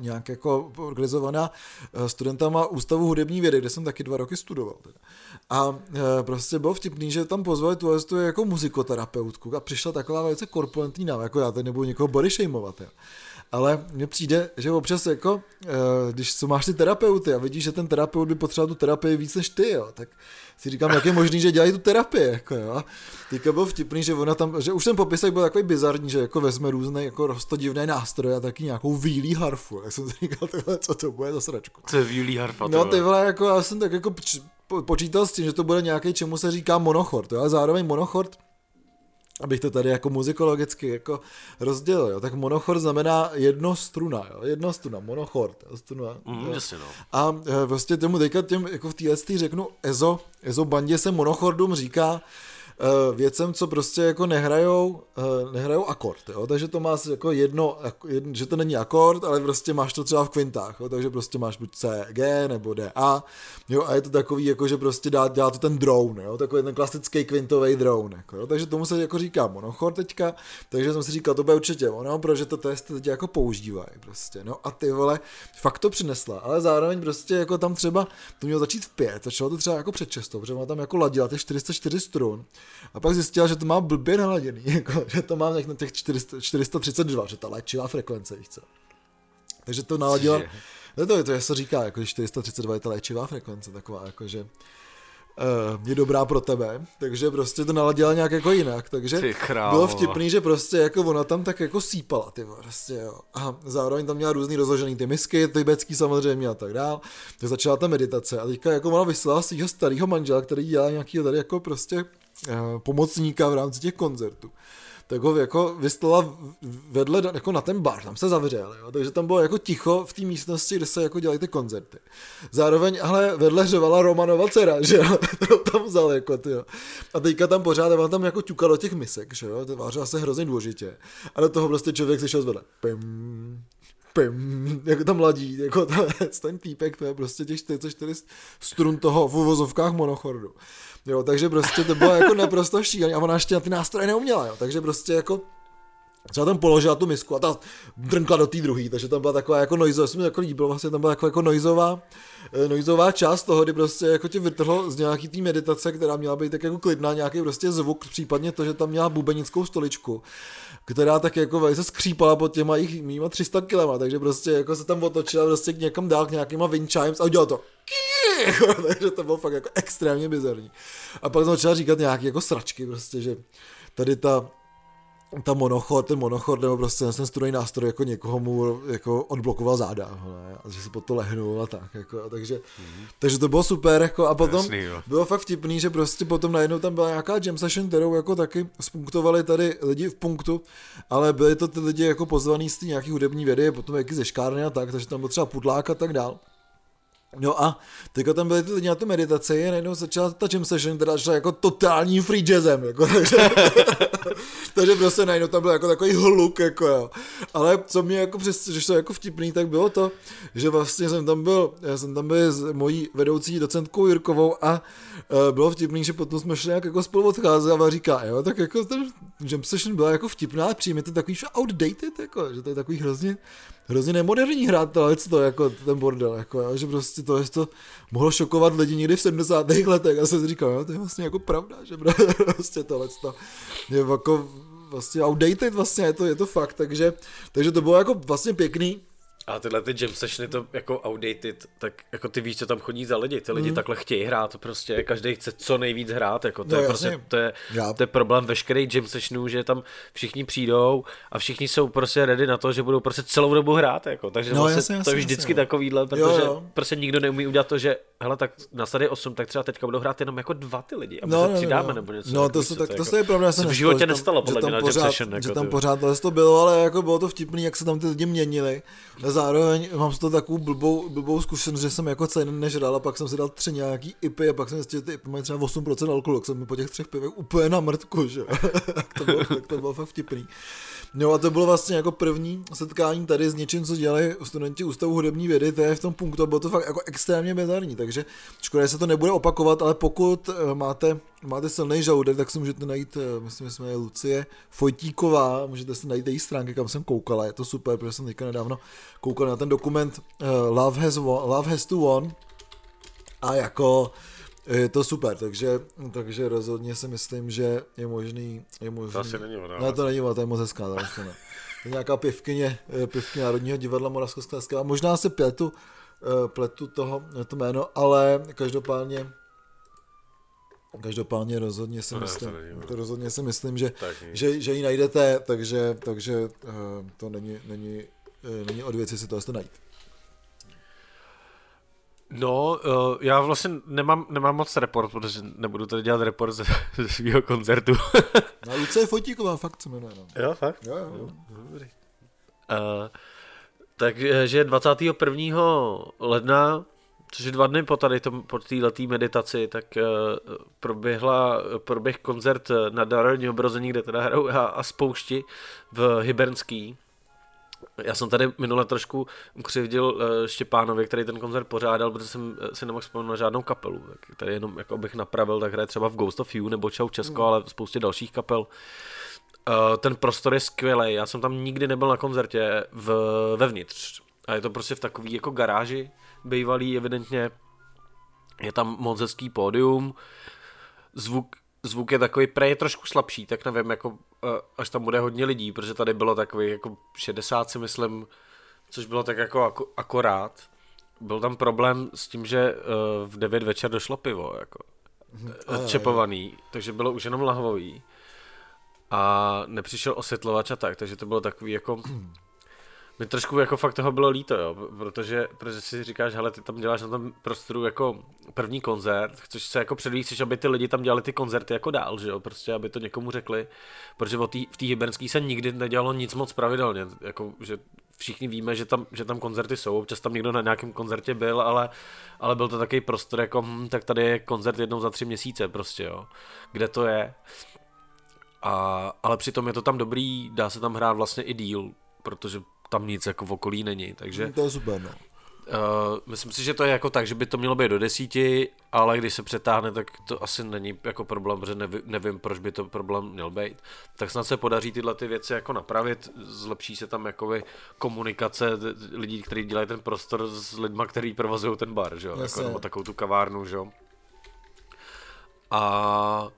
nějak jako organizovaná eh, studentama Ústavu hudební vědy, kde jsem taky dva roky studoval. Teda. A e, prostě bylo vtipný, že tam pozvali tu, tu jako muzikoterapeutku a přišla taková velice korpulentní nám, jako já tady nebudu někoho body shameovat, jo. Ale mně přijde, že občas jako, eh, když co máš ty terapeuty a vidíš, že ten terapeut by potřeboval tu terapii víc než ty, jo, tak si říkám, jak je možný, že dělají tu terapii, jako jo. Teďka byl vtipný, že ona tam, že už ten popisek byl takový bizarní, že jako vezme různé jako rostodivné nástroje a taky nějakou výlí harfu. Jak jsem si říkal, tyhle, co to bude za sračku. To je výlí harfa. No ty vole, jako já jsem tak jako počítal s tím, že to bude nějaký, čemu se říká monochord, jo, ale zároveň monochord abych to tady jako muzikologicky jako rozdělil, jo. tak monochord znamená jedno struna, jo. jedno struna, monochord, struna. Mm, jasně, no. A e, vlastně tomu teďka těm, jako v té řeknu, EZO, EZO bandě se monochordům říká Eh, věcem, co prostě jako nehrajou, eh, nehrajou akord, jo? takže to máš jako jedno, jedno, že to není akord, ale prostě máš to třeba v kvintách, jo? takže prostě máš buď C, G nebo D, A, jo? a je to takový, jako že prostě dá, dá to ten drone, jo? takový ten klasický kvintový drone, jako, jo? takže tomu se jako říká monochord teďka, takže jsem si říkal, to bude určitě ono, protože to testy teď jako používají prostě, no a ty vole, fakt to přinesla, ale zároveň prostě jako tam třeba, to mělo začít v pět, začalo to třeba jako před čestou, protože má tam jako ladila těch 404 strun, a pak zjistila, že to má blbě naladěný, jako, že to má na těch 400, 432, že ta léčivá frekvence, víš co. Takže to naladila, no to, to se říká, jako, že 432 je ta léčivá frekvence, taková, jako, že uh, je dobrá pro tebe, takže prostě to naladila nějak jako jinak, takže bylo vtipný, že prostě jako ona tam tak jako sípala, ty prostě jo. A zároveň tam měla různý rozložený ty misky, tibetský samozřejmě a tak dál. Tak začala ta meditace a teďka jako ona vyslala svého starého manžela, který dělá nějaký tady jako prostě Eh, pomocníka v rámci těch koncertů tak ho jako vyslala vedle jako na ten bar, tam se zavřel, jo? takže tam bylo jako ticho v té místnosti, kde se jako dělají ty koncerty. Zároveň ale vedle řevala Romanova dcera, že jo, to tam vzal jako ty jo. A teďka tam pořád, on tam jako ťukal do těch misek, že jo, to vářila se hrozně důležitě. A do toho prostě člověk slyšel zvedle, pim, pim, jako tam ladí, jako ten týpek, to je prostě těch 44 strun toho v uvozovkách monochordu. Jo, takže prostě to bylo jako naprosto šílené a ona ještě na ty nástroje neuměla, jo, takže prostě jako třeba tam položila tu misku a ta drnkla do té druhé, takže tam byla taková jako noizová, se mi jako líbilo, vlastně tam byla jako, jako noizová, eh, noizová část toho, kdy prostě jako tě vytrhlo z nějaký té meditace, která měla být tak jako klidná, nějaký prostě zvuk, případně to, že tam měla bubenickou stoličku, která tak jako velice skřípala pod těma jich mýma 300 km, takže prostě jako se tam otočila prostě k někam dál, k nějakýma wind chimes a udělal to takže to bylo fakt jako extrémně bizarní. A pak jsem začal říkat nějaký jako sračky prostě, že tady ta ta monochor, ten monochor nebo prostě ten strojní nástroj jako někoho mu jako odblokoval záda, ne? a že se pod to lehnul a tak, jako, takže, mm-hmm. takže to bylo super, jako, a potom Jasný, bylo fakt vtipný, že prostě potom najednou tam byla nějaká jam session, kterou jako taky spunktovali tady lidi v punktu, ale byli to ty lidi jako pozvaný z té nějaký hudební vědy, potom jaký ze škárny a tak, takže tam byl třeba pudlák a tak dál. No a teďka tam byly ty lidi na tu meditaci a najednou začala ta jam session, která šla jako totální free jazzem, jako, takže, takže prostě najednou tam byl jako takový hluk, jako jo. Ale co mě jako přes, že to jako vtipný, tak bylo to, že vlastně jsem tam byl, já jsem tam byl s mojí vedoucí docentkou Jirkovou a uh, bylo vtipný, že potom jsme šli nějak jako spolu odcházet a říká, jo, tak jako ten jam session byla jako vtipná, ale přijměte takový outdated, jako, že to je takový hrozně hrozně nemoderní hrát tohle, to jako ten bordel, jako, jo, že prostě to, je to mohlo šokovat lidi někdy v 70. letech a jsem říkal, jo, to je vlastně jako pravda, že prostě tohle to je jako vlastně outdated vlastně, je to, je to fakt, takže, takže to bylo jako vlastně pěkný, a tyhle ty jam sessiony to jako outdated, tak jako ty víš, co tam chodí za lidi. Ty lidi mm. takhle chtějí hrát, prostě každý chce co nejvíc hrát, jako to no, je prostě, to je, to je problém veškerý jam sessionů, že tam všichni přijdou a všichni jsou prostě ready na to, že budou prostě celou dobu hrát, jako, takže no, vlastně jasně, jasně, to je vždycky jasně, takovýhle, protože jo, jo. prostě nikdo neumí udělat to, že hele, tak na sady 8, tak třeba teďka budou hrát jenom jako dva ty lidi a my no, se no, přidáme no. nebo něco. No, to, se, tak, to, jako, je pravda, se v životě nestalo, podle mě na pořád, session. Jako, že tam pořád to bylo, ale jako bylo to vtipný, jak se tam ty lidi měnili. Zároveň mám z toho takovou blbou, blbou zkušenost, že jsem jako celý nežral a pak jsem si dal tři nějaký IPy a pak jsem zjistil, že ty IPy mají třeba 8% alkoholu, tak jsem mi po těch třech pivech úplně na mrtku, že tak, to bylo, tak to bylo fakt vtipný. No a to bylo vlastně jako první setkání tady s něčím, co dělali studenti Ústavu hudební vědy, to je v tom punktu, bylo to fakt jako extrémně bizarní, takže škoda, že se to nebude opakovat, ale pokud eh, máte, máte silný žaludek, tak si můžete najít, eh, myslím, že jsme je Lucie Fojtíková, můžete si najít její stránky, kam jsem koukala, je to super, protože jsem teďka nedávno koukal na ten dokument uh, Love, has Love Has to Won. A jako je to super, takže, takže rozhodně si myslím, že je možný... Je možný... To asi není ona. Ne, to není ona, to je moc hezká, to ne. nějaká pěvkyně, eh, pěvkyně Národního divadla Moravskoslezského. Možná se pletu, eh, pletu toho, to jméno, ale každopádně Každopádně rozhodně si No, myslím, to není, to rozhodně si myslím, že, že, že ji najdete, takže, takže uh, to není, není, není od věci si to asi najít. No, uh, já vlastně nemám, nemám moc report, protože nebudu tady dělat report ze, ze svého koncertu. Na Lucie Fotíková, fakt se jmenuje. No. jo, fakt? Jo, jo. Uh, takže 21. ledna, což je dva dny po tady tom, po této meditaci, tak uh, proběhla, proběh koncert na Národní obrození, kde teda hrajou a, a spoušti v Hybernský. Já jsem tady minule trošku ukřivdil uh, Štěpánovi, který ten koncert pořádal, protože jsem eh, si nemohl vzpomenout na žádnou kapelu. Tak tady jenom jako bych napravil, tak hraje třeba v Ghost of You nebo Čau Česko, ale spoustě dalších kapel. Uh, ten prostor je skvělý. Já jsem tam nikdy nebyl na koncertě v, vevnitř. A je to prostě v takový jako garáži bývalý, evidentně. Je tam moc hezký pódium. Zvuk, zvuk je takový, prej je trošku slabší, tak nevím, jako, uh, až tam bude hodně lidí, protože tady bylo takový jako 60 si myslím, což bylo tak jako ako, akorát. Byl tam problém s tím, že uh, v 9 večer došlo pivo, jako čepovaný, takže bylo už jenom lahvový. A nepřišel osvětlovač a tak, takže to bylo takový jako... Mi trošku jako fakt toho bylo líto, jo, protože, protože si říkáš, hele, ty tam děláš na tom prostoru jako první koncert, chceš se jako předvíct, chceš, aby ty lidi tam dělali ty koncerty jako dál, že jo, prostě, aby to někomu řekli, protože o tý, v té Hybernský se nikdy nedělalo nic moc pravidelně, jako, že všichni víme, že tam, že tam koncerty jsou, občas tam někdo na nějakém koncertě byl, ale, ale byl to takový prostor, jako, hm, tak tady je koncert jednou za tři měsíce, prostě, jo, kde to je, a, ale přitom je to tam dobrý, dá se tam hrát vlastně i díl, protože tam nic jako v okolí není, takže To je super, no. uh, myslím si, že to je jako tak, že by to mělo být do desíti, ale když se přetáhne, tak to asi není jako problém, protože neví, nevím, proč by to problém měl být. Tak snad se podaří tyhle ty věci jako napravit, zlepší se tam jakoby komunikace lidí, kteří dělají ten prostor s lidma, kteří provozují ten bar, že jo, jako, nebo takovou tu kavárnu, že jo. A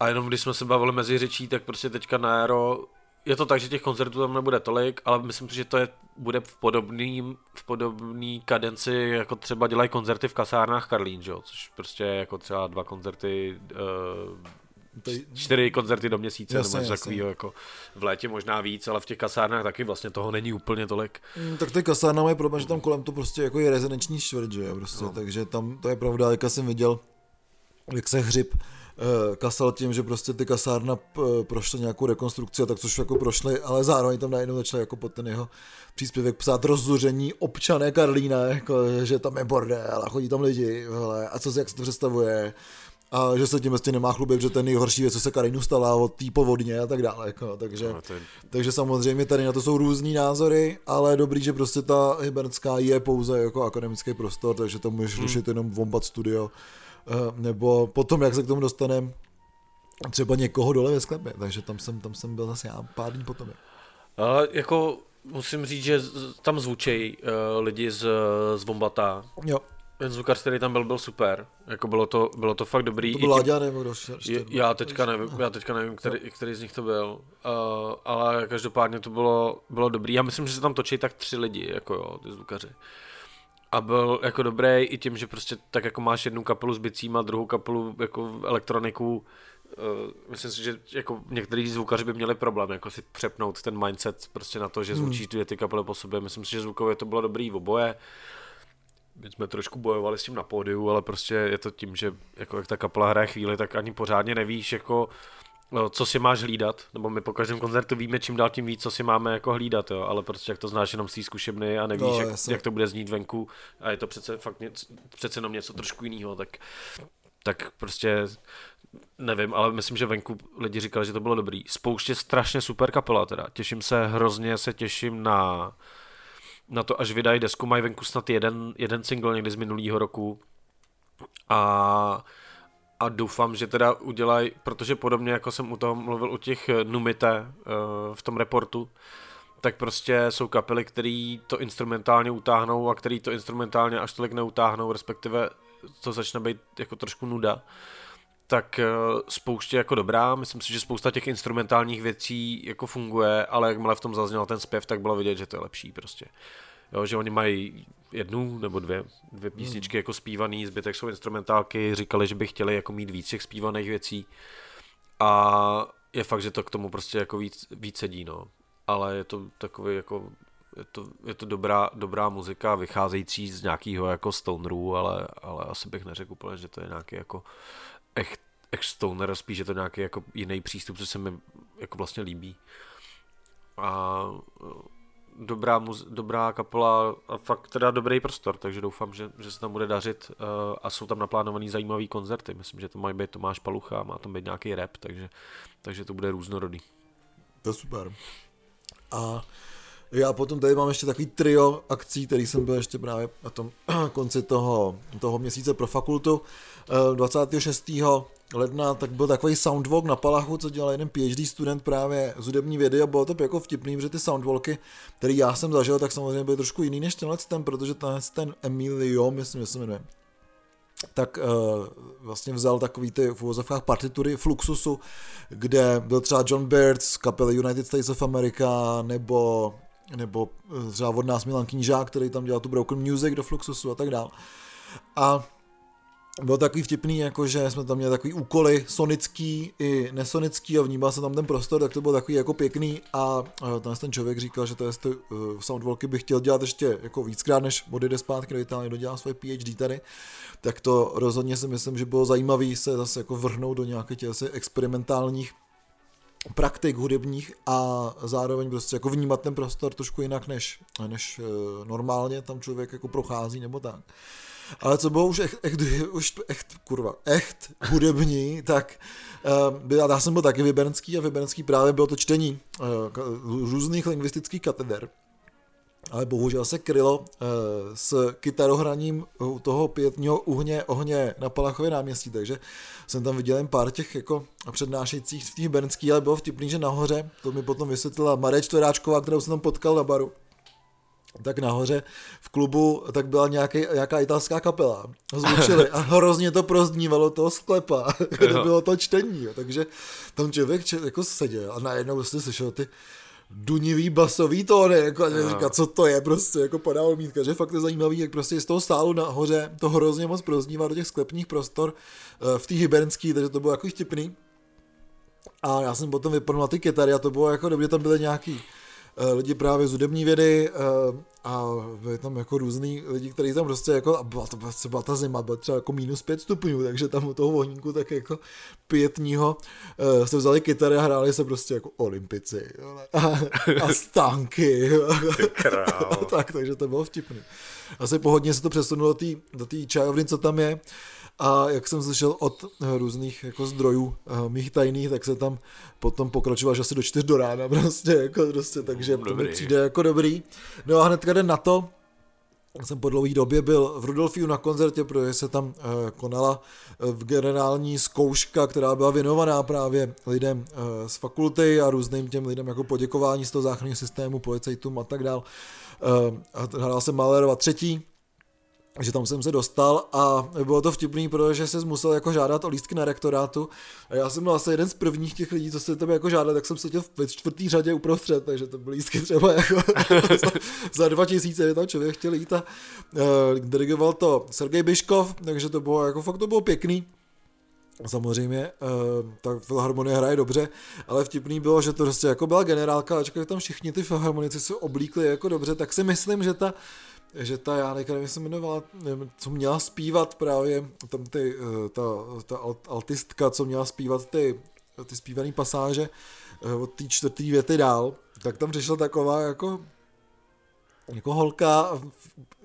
a jenom když jsme se bavili mezi řečí, tak prostě teďka na Aero je to tak, že těch koncertů tam nebude tolik, ale myslím si, že to je, bude v podobným, v podobný kadenci, jako třeba dělají koncerty v kasárnách Karlín, že jo? což prostě je jako třeba dva koncerty, uh, Tady- čtyři koncerty do měsíce, Jasně, nebo takového, jako v létě možná víc, ale v těch kasárnách taky vlastně toho není úplně tolik. Mm, Tak ty kasárna mají problém, že tam kolem to prostě jako je rezidenční čtvrt, že jo, prostě, no. takže tam to je pravda, jak jsem viděl, jak se hřib eh, kasal tím, že prostě ty kasárna p- prošly nějakou rekonstrukci a tak což jako prošly, ale zároveň tam najednou začali jako pod ten jeho příspěvek psát rozzuření občané Karlína, jako, že tam je bordel a chodí tam lidi, hele, a co si, jak se to představuje, a že se tím vlastně nemá chlubit, že ten nejhorší věc, co se Karinu stala od té povodně a tak dále, jako, takže... No, to je, Takže samozřejmě tady na to jsou různý názory, ale dobrý, že prostě ta Hybernská je pouze jako akademický prostor, takže tam můžeš rušit jenom Wombat Studio, eh, nebo potom, jak se k tomu dostaneme, třeba někoho dole ve sklepě, takže tam jsem, tam jsem byl zase já pár dní potom. ale jako musím říct, že tam zvučej uh, lidi z, z Vombata, Jo, ten zvukař, který tam byl, byl super, jako bylo to, bylo to fakt dobrý. to byl Láďa nebo kdo já teďka nevím, já teďka nevím, který, který z nich to byl, uh, ale každopádně to bylo, bylo dobrý. Já myslím, že se tam točí tak tři lidi, jako jo, ty zvukaři. A byl jako dobrý i tím, že prostě tak jako máš jednu kapelu s bicím a druhou kapelu jako elektroniku. Uh, myslím si, že jako některý zvukaři by měli problém jako si přepnout ten mindset prostě na to, že zvučíš dvě ty kapely po sobě. Myslím si, že zvukově to bylo dobrý v oboje. My jsme trošku bojovali s tím na pódiu, ale prostě je to tím, že jako jak ta kapela hraje chvíli, tak ani pořádně nevíš, jako eh, co si máš hlídat, nebo my po každém koncertu víme čím dál tím víc, co si máme jako hlídat, jo, ale prostě jak to znáš jenom z té zkušebny a nevíš, No, no, jak, jak, to bude znít venku a je to přece fakt něco, přece jenom něco trošku jiného, tak, tak prostě nevím, ale myslím, že venku lidi říkali, že to bylo dobrý. Spouště strašně super kapela teda, těším se, hrozně se těším na na to, až vydají desku, mají venku snad jeden, jeden single někdy z minulého roku. A, a doufám, že teda udělají, protože podobně jako jsem u toho mluvil u těch eh, Numite uh, v tom reportu, tak prostě jsou kapely, který to instrumentálně utáhnou a který to instrumentálně až tolik neutáhnou, respektive to začne být jako trošku nuda. tak eh, spouště jako dobrá, myslím si, že spousta těch instrumentálních věcí jako funguje, ale jakmile v tom zazněl ten zpěv, tak bylo vidět, že to je lepší prostě. Jo, že oni mají jednu nebo dvě, dvě písničky jako zpívaný, zbytek jsou instrumentálky, říkali, že by chtěli jako mít víc těch zpívaných věcí a je fakt, že to k tomu prostě jako víc, víc sedí, no. Ale je to takový jako je to, je to dobrá, dobrá muzika, vycházející z nějakého jako stonerů, ale, ale asi bych neřekl úplně, že to je nějaký jako echt, echt stoner, spíš je to nějaký jako jiný přístup, co se mi jako vlastně líbí. A dobrá, muz, dobrá kapela a fakt teda dobrý prostor, takže doufám, že, že se tam bude dařit uh, a jsou tam naplánovaný zajímavý koncerty. Myslím, že to mají být Tomáš Palucha, má tam být nějaký rap, takže, takže to bude různorodý. To super. A já potom tady mám ještě takový trio akcí, který jsem byl ještě právě na tom konci toho, toho měsíce pro fakultu. 26. Eh, ledna, tak byl takový soundwalk na Palachu, co dělal jeden PhD student právě z hudební vědy a bylo to jako vtipný, že ty soundwalky, který já jsem zažil, tak samozřejmě byly trošku jiný než tenhle ten, protože tenhle ten Emilio, myslím, že se jmenuje, tak uh, vlastně vzal takový ty v uvozovkách partitury Fluxusu, kde byl třeba John Baird z kapely United States of America, nebo nebo eh, třeba od nás Milan Knížák, který tam dělal tu Broken Music do Fluxusu a tak dále. A bylo takový vtipný, jako že jsme tam měli takový úkoly sonický i nesonický a vnímal se tam ten prostor, tak to bylo takový jako pěkný a ten, ten člověk říkal, že to je uh, soundwalky bych chtěl dělat ještě jako víckrát, než odjede zpátky do Itálie, dodělá svoje PhD tady, tak to rozhodně si myslím, že bylo zajímavé se zase jako vrhnout do nějakých těch experimentálních praktik hudebních a zároveň prostě jako vnímat ten prostor trošku jinak než, než uh, normálně tam člověk jako prochází nebo tak. Ale co bylo už echt, echt, už echt kurva, echt hudební, tak uh, byl, já jsem byl taky vybenský a vybenský právě bylo to čtení uh, různých lingvistických kateder ale bohužel se krylo uh, s kytarohraním u toho pětního uhně ohně na Palachově náměstí, takže jsem tam viděl jen pár těch jako přednášejících v těch bernských, ale bylo vtipný, že nahoře, to mi potom vysvětlila Maré Čtveráčková, kterou jsem tam potkal na baru, tak nahoře v klubu tak byla nějaký, nějaká italská kapela. Zvučili a hrozně to prozdnívalo toho sklepa, kde bylo to čtení. Jo. Takže tam člověk jako seděl a najednou vlastně slyšel ty dunivý basový tóny, jako a říká, co to je prostě, jako podával mítka, že fakt je zajímavý, jak prostě z toho stálu nahoře to hrozně moc proznívá do těch sklepních prostor uh, v té hybernský, takže to bylo jako vtipný. A já jsem potom vypadl na ty kytary a to bylo jako dobře, tam byly nějaký Eh, lidi právě z hudební vědy eh, a byli tam jako různý lidi, kteří tam prostě jako, a byla to byla ta zima, byla třeba jako minus pět stupňů, takže tam u toho vohníku tak jako pětního uh, se vzali kytary a hráli se prostě jako olympici a, a stánky. tak, takže to bylo vtipný. Asi pohodně se to přesunulo do té čajovny, co tam je a jak jsem slyšel od různých jako zdrojů uh, mých tajných, tak se tam potom pokračoval, že asi do čtyř do rána prostě, jako prostě, takže dobrý. to mi přijde jako dobrý. No a hnedka den na to, jsem po dlouhé době byl v Rudolfiu na koncertě, protože se tam uh, konala uh, generální zkouška, která byla věnovaná právě lidem z fakulty a různým těm lidem jako poděkování z toho záchranného systému, policajtům a tak dál. Hrál jsem Malerova třetí, že tam jsem se dostal a bylo to vtipný, protože jsem musel jako žádat o lístky na rektorátu a já jsem byl asi jeden z prvních těch lidí, co se tam jako žádal, tak jsem seděl v čtvrtý řadě uprostřed, takže to byly lístky třeba jako za, za dva tisíce, tam člověk chtěl jít a uh, dirigoval to Sergej Biškov, takže to bylo jako fakt to bylo pěkný. Samozřejmě, uh, ta filharmonie hraje dobře, ale vtipný bylo, že to prostě jako byla generálka, ačkoliv tam všichni ty filharmonici se oblíkli jako dobře, tak si myslím, že ta že ta Jánek, nevím, se jmenovala, nevím, co měla zpívat právě, tam ty, eh, ta, ta altistka, co měla zpívat ty, ty zpívané pasáže eh, od té čtvrté věty dál, tak tam přišla taková jako jako holka v,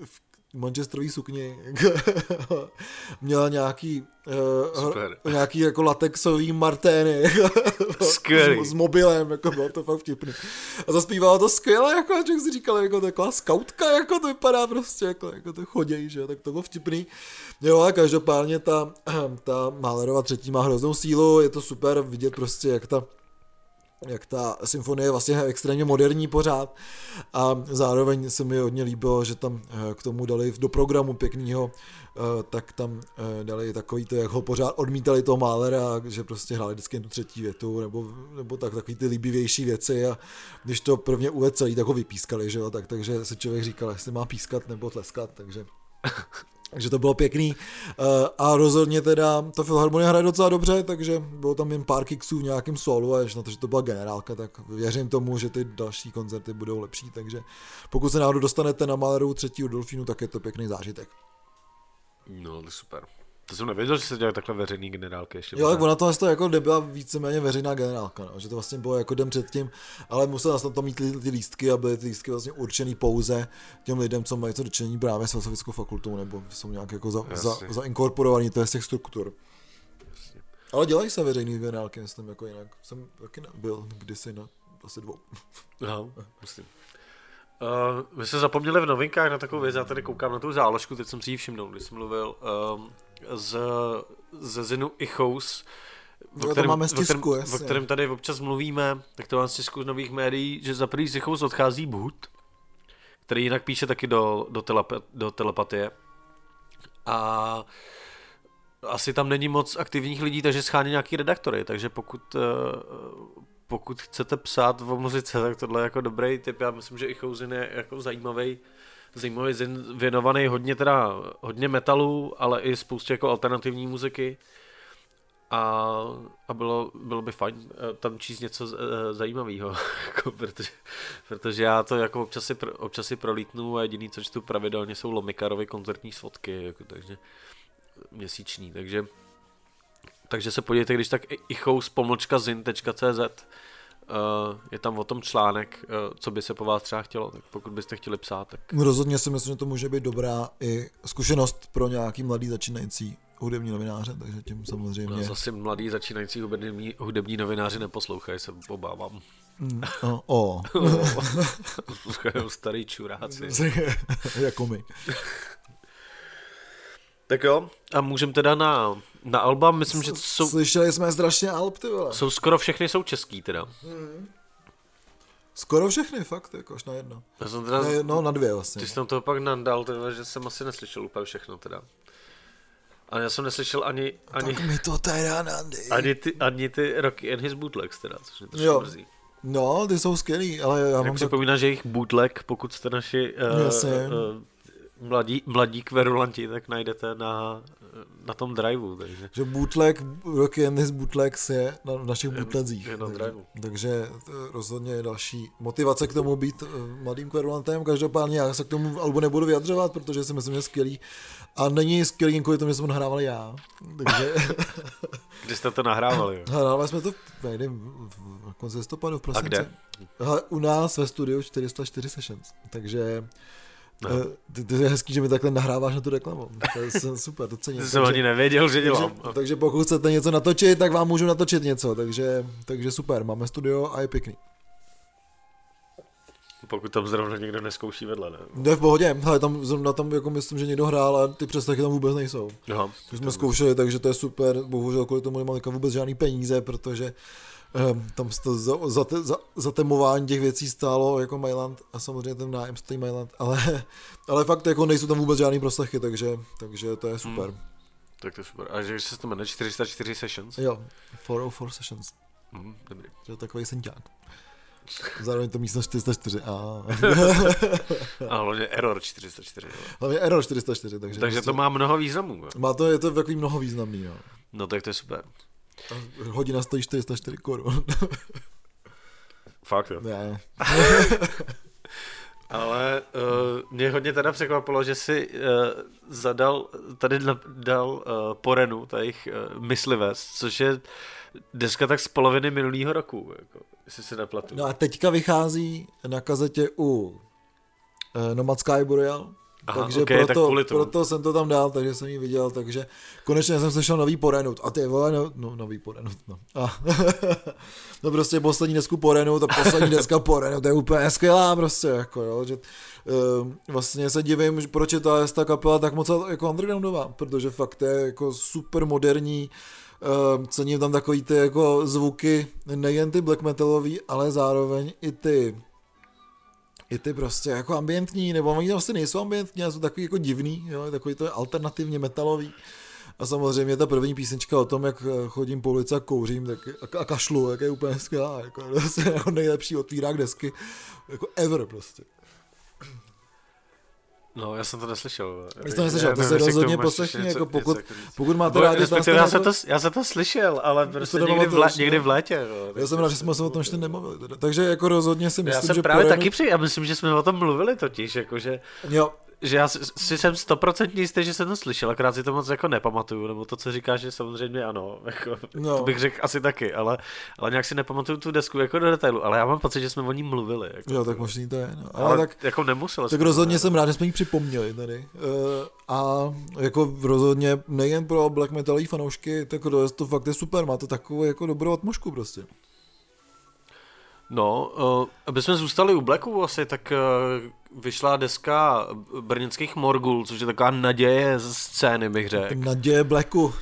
v manchesterový sukni. Měla nějaký, uh, nějaký jako latexový martény. S, s, mobilem, jako bylo to fakt vtipný. A zaspívala to skvěle, jako a si říkal, jako taková skautka, jako to vypadá prostě, jako, jako to choděj, že tak to bylo vtipný. Jo, a každopádně ta, ta Málerova třetí má hroznou sílu, je to super vidět prostě, jak ta jak ta symfonie je vlastně extrémně moderní pořád a zároveň se mi hodně líbilo, že tam eh, k tomu dali do programu pěknýho, eh, tak tam eh, dali takový to, jak ho pořád odmítali toho Málera, že prostě hráli vždycky tu třetí větu, nebo, nebo tak, takový ty líbivější věci a když to prvně uvedl celý, tak ho vypískali, že jo, tak, takže se člověk říkal, jestli má pískat nebo tleskat, takže takže to bylo pěkný eh, a rozhodně teda ta Filharmonie hraje docela dobře, takže bylo tam jen pár kiksů v nějakém solu a ještě na to, že to byla generálka, tak věřím tomu, že ty další koncerty budou lepší, takže pokud se náhodou dostanete na Maleru třetího Dolfínu, tak je to pěkný zážitek. No, to super. To jsem nevěděl, že se dělají takhle veřejný generálky ještě. Jo, tak ona to vlastně jako byla víceméně veřejná generálka, no, že to vlastně bylo jako den předtím, ale musel na to mít ty lístky a byly ty lístky vlastně určený pouze těm lidem, co mají to dočení právě s filozofickou fakultou, nebo jsou nějak jako za, za, zainkorporovaný to je z těch struktur. Jasně. Ale dělají se veřejný generálky, myslím, jako jinak. Jsem taky byl kdysi na asi dvou. Aha, myslím. Uh, my jsme zapomněli v novinkách na takovou věc, já tady koukám na tu záložku, teď jsem si ji všimnul, když jsem mluvil. Um, z, ze Zinu Ichous, o kterém, máme stisku, o, kterém, o kterém tady občas mluvíme, tak to mám stisku z nových médií, že za první z Ichous odchází Bhut, který jinak píše taky do, do, telepe, do telepatie. A asi tam není moc aktivních lidí, takže schání nějaký redaktory, takže pokud, eh, pokud chcete psát o muzice, tak tohle je jako dobrý tip. Já myslím, že Ichouzin je jako zajímavý zajímavý zin, věnovaný hodně teda, hodně metalu, ale i spoustě jako alternativní muziky. A, a bylo, bylo by fajn eh, tam číst něco eh, zajímavého, jako, protože, protože já to jako občas si, občas si prolítnu a jediný, co čtu pravidelně, jsou Lomikarovy koncertní svodky, jako, takže měsíční, takže takže se podívejte, když tak ichous pomlčka zin.cz je tam o tom článek, uh, co by se po vás třeba chtělo, tak pokud byste chtěli psát. Tak... Rozhodně si myslím, že to může být dobrá i zkušenost pro nějaký mladý začínající hudební novináře, takže tím samozřejmě... No, zase mladý začínající hudební, hudební novináři neposlouchají, se obávám. Mm, o. o. starý čuráci. jako my. tak jo, a můžeme teda na na Alba, myslím, že to jsou... Slyšeli jsme strašně Alb, ty vole. Jsou skoro všechny jsou český teda. Hmm. Skoro všechny, fakt, jako až na jedno. Já jsem teda... Ne, no, na dvě vlastně. Ty jsi tam toho pak nandal, teda, že jsem asi neslyšel úplně všechno teda. A já jsem neslyšel ani... ani tak mi to teda nandej. Ani ty, ani ty Rocky and his bootlegs teda, což mě trošku jo. mrzí. No, ty jsou skvělý, ale já Jak mám připomíná, tak... že jejich bootleg, pokud jste naši uh, uh, mladí, mladí kverulanti, tak najdete na na tom driveu. Takže. Že bootleg, Rocky and his bootlegs je na, v našich bootlegzích. Je na takže, driveu. takže rozhodně je další motivace k tomu být eh, mladým kverulantem. Každopádně já se k tomu albu nebudu vyjadřovat, protože si myslím, že je skvělý. A není skvělý kvůli tomu, že jsem to nahrával já. Takže... Kdy jste to nahrávali? Nahrávali jsme to nevím, v konci listopadu v prosinci. A kde? U nás ve studiu 404 Sessions. Takže No. Ty, ty je hezký, že mi takhle nahráváš na tu reklamu. To je super, to cením. jsem ani nevěděl, že dělám. Takže, takže pokud chcete něco natočit, tak vám můžu natočit něco, takže, takže super, máme studio a je pěkný. Pokud tam zrovna někdo neskouší vedle, ne? Ne, v pohodě, hele, tam zrovna tam jako myslím, že někdo hrál a ty přeslechy tam vůbec nejsou. Aha. To jsme zkoušeli, takže to je super, bohužel kvůli tomu nemám vůbec žádný peníze, protože tam to za, za, za, zatemování těch věcí stálo jako Myland a samozřejmě ten nájem stojí Myland, ale, ale fakt jako nejsou tam vůbec žádný proslechy, takže, takže to je super. Hmm. Tak to je super. A že se to jmenuje 404 sessions? Jo, 404 sessions. Hmm, dobrý. To je takový senťák. Zároveň to místo 404. A, a hlavně error 404. Jo. Hlavně error 404. Takže, takže to má mnoho významů. Jo. Má to, je to takový mnoho významný. Jo. No tak to je super. Hodina stojí 404 korun. Fakt jo. Ne. Ale uh, mě hodně teda překvapilo, že si uh, zadal, tady dal uh, Porenu, ta jejich uh, myslivec, což je deska tak z poloviny minulého roku, jako, jestli se neplatu. No a teďka vychází na kazetě u uh, Nomad Sky Boreal, Aha, takže okay, tak proto, kvůli tomu. proto jsem to tam dal, takže jsem ji viděl, takže konečně jsem slyšel nový Porenut. A ty vole, no, no nový Porenut, no. A, no prostě poslední desku Porenut a poslední deska Porenut, to je úplně skvělá prostě, jako jo, že uh, vlastně se divím, proč je ta, ta kapela tak moc jako undergroundová, protože fakt je jako super moderní, uh, cením tam takový ty jako zvuky, nejen ty black metalový, ale zároveň i ty i ty prostě jako ambientní, nebo oni vlastně nejsou ambientní, ale jsou takový jako divný, jo, takový to je alternativně metalový. A samozřejmě ta první písnička o tom, jak chodím po ulici a kouřím tak, a, kašlu, jak je úplně skvělá, jako, je jako nejlepší otvírák desky, jako ever prostě. No, já jsem to neslyšel. Jsi to neslyšel, to se rozhodně poslechni, jako pokud, pokud máte rádi Respektive já, jsem to, já jsem to slyšel, ale prostě někdy v, lé, někdy v létě. No, já jsem rád, že jsme se o tom ještě nemluvili. Teda. Takže jako rozhodně si myslím, já jsem že právě taky při, já myslím, že jsme o tom mluvili totiž, jakože... Jo, že já si, jsem stoprocentně jistý, že jsem to slyšel, akorát si to moc jako nepamatuju, nebo to, co říkáš, že samozřejmě ano, jako, no. to bych řekl asi taky, ale, ale nějak si nepamatuju tu desku jako do detailu, ale já mám pocit, že jsme o ní mluvili. Jako, jo, tak možný to je. No. Ale, ale tak, jako nemusel. Tak rozhodně ne. jsem rád, že jsme ji připomněli tady. Uh, a jako rozhodně nejen pro black metalový fanoušky, tak to, to fakt je super, má to takovou jako dobrou atmosféru prostě. No, uh, aby jsme zůstali u Blacku asi, tak uh, vyšla deska brněnských Morgul, což je taková naděje z scény, bych řekl. Naděje Blacku. Uh,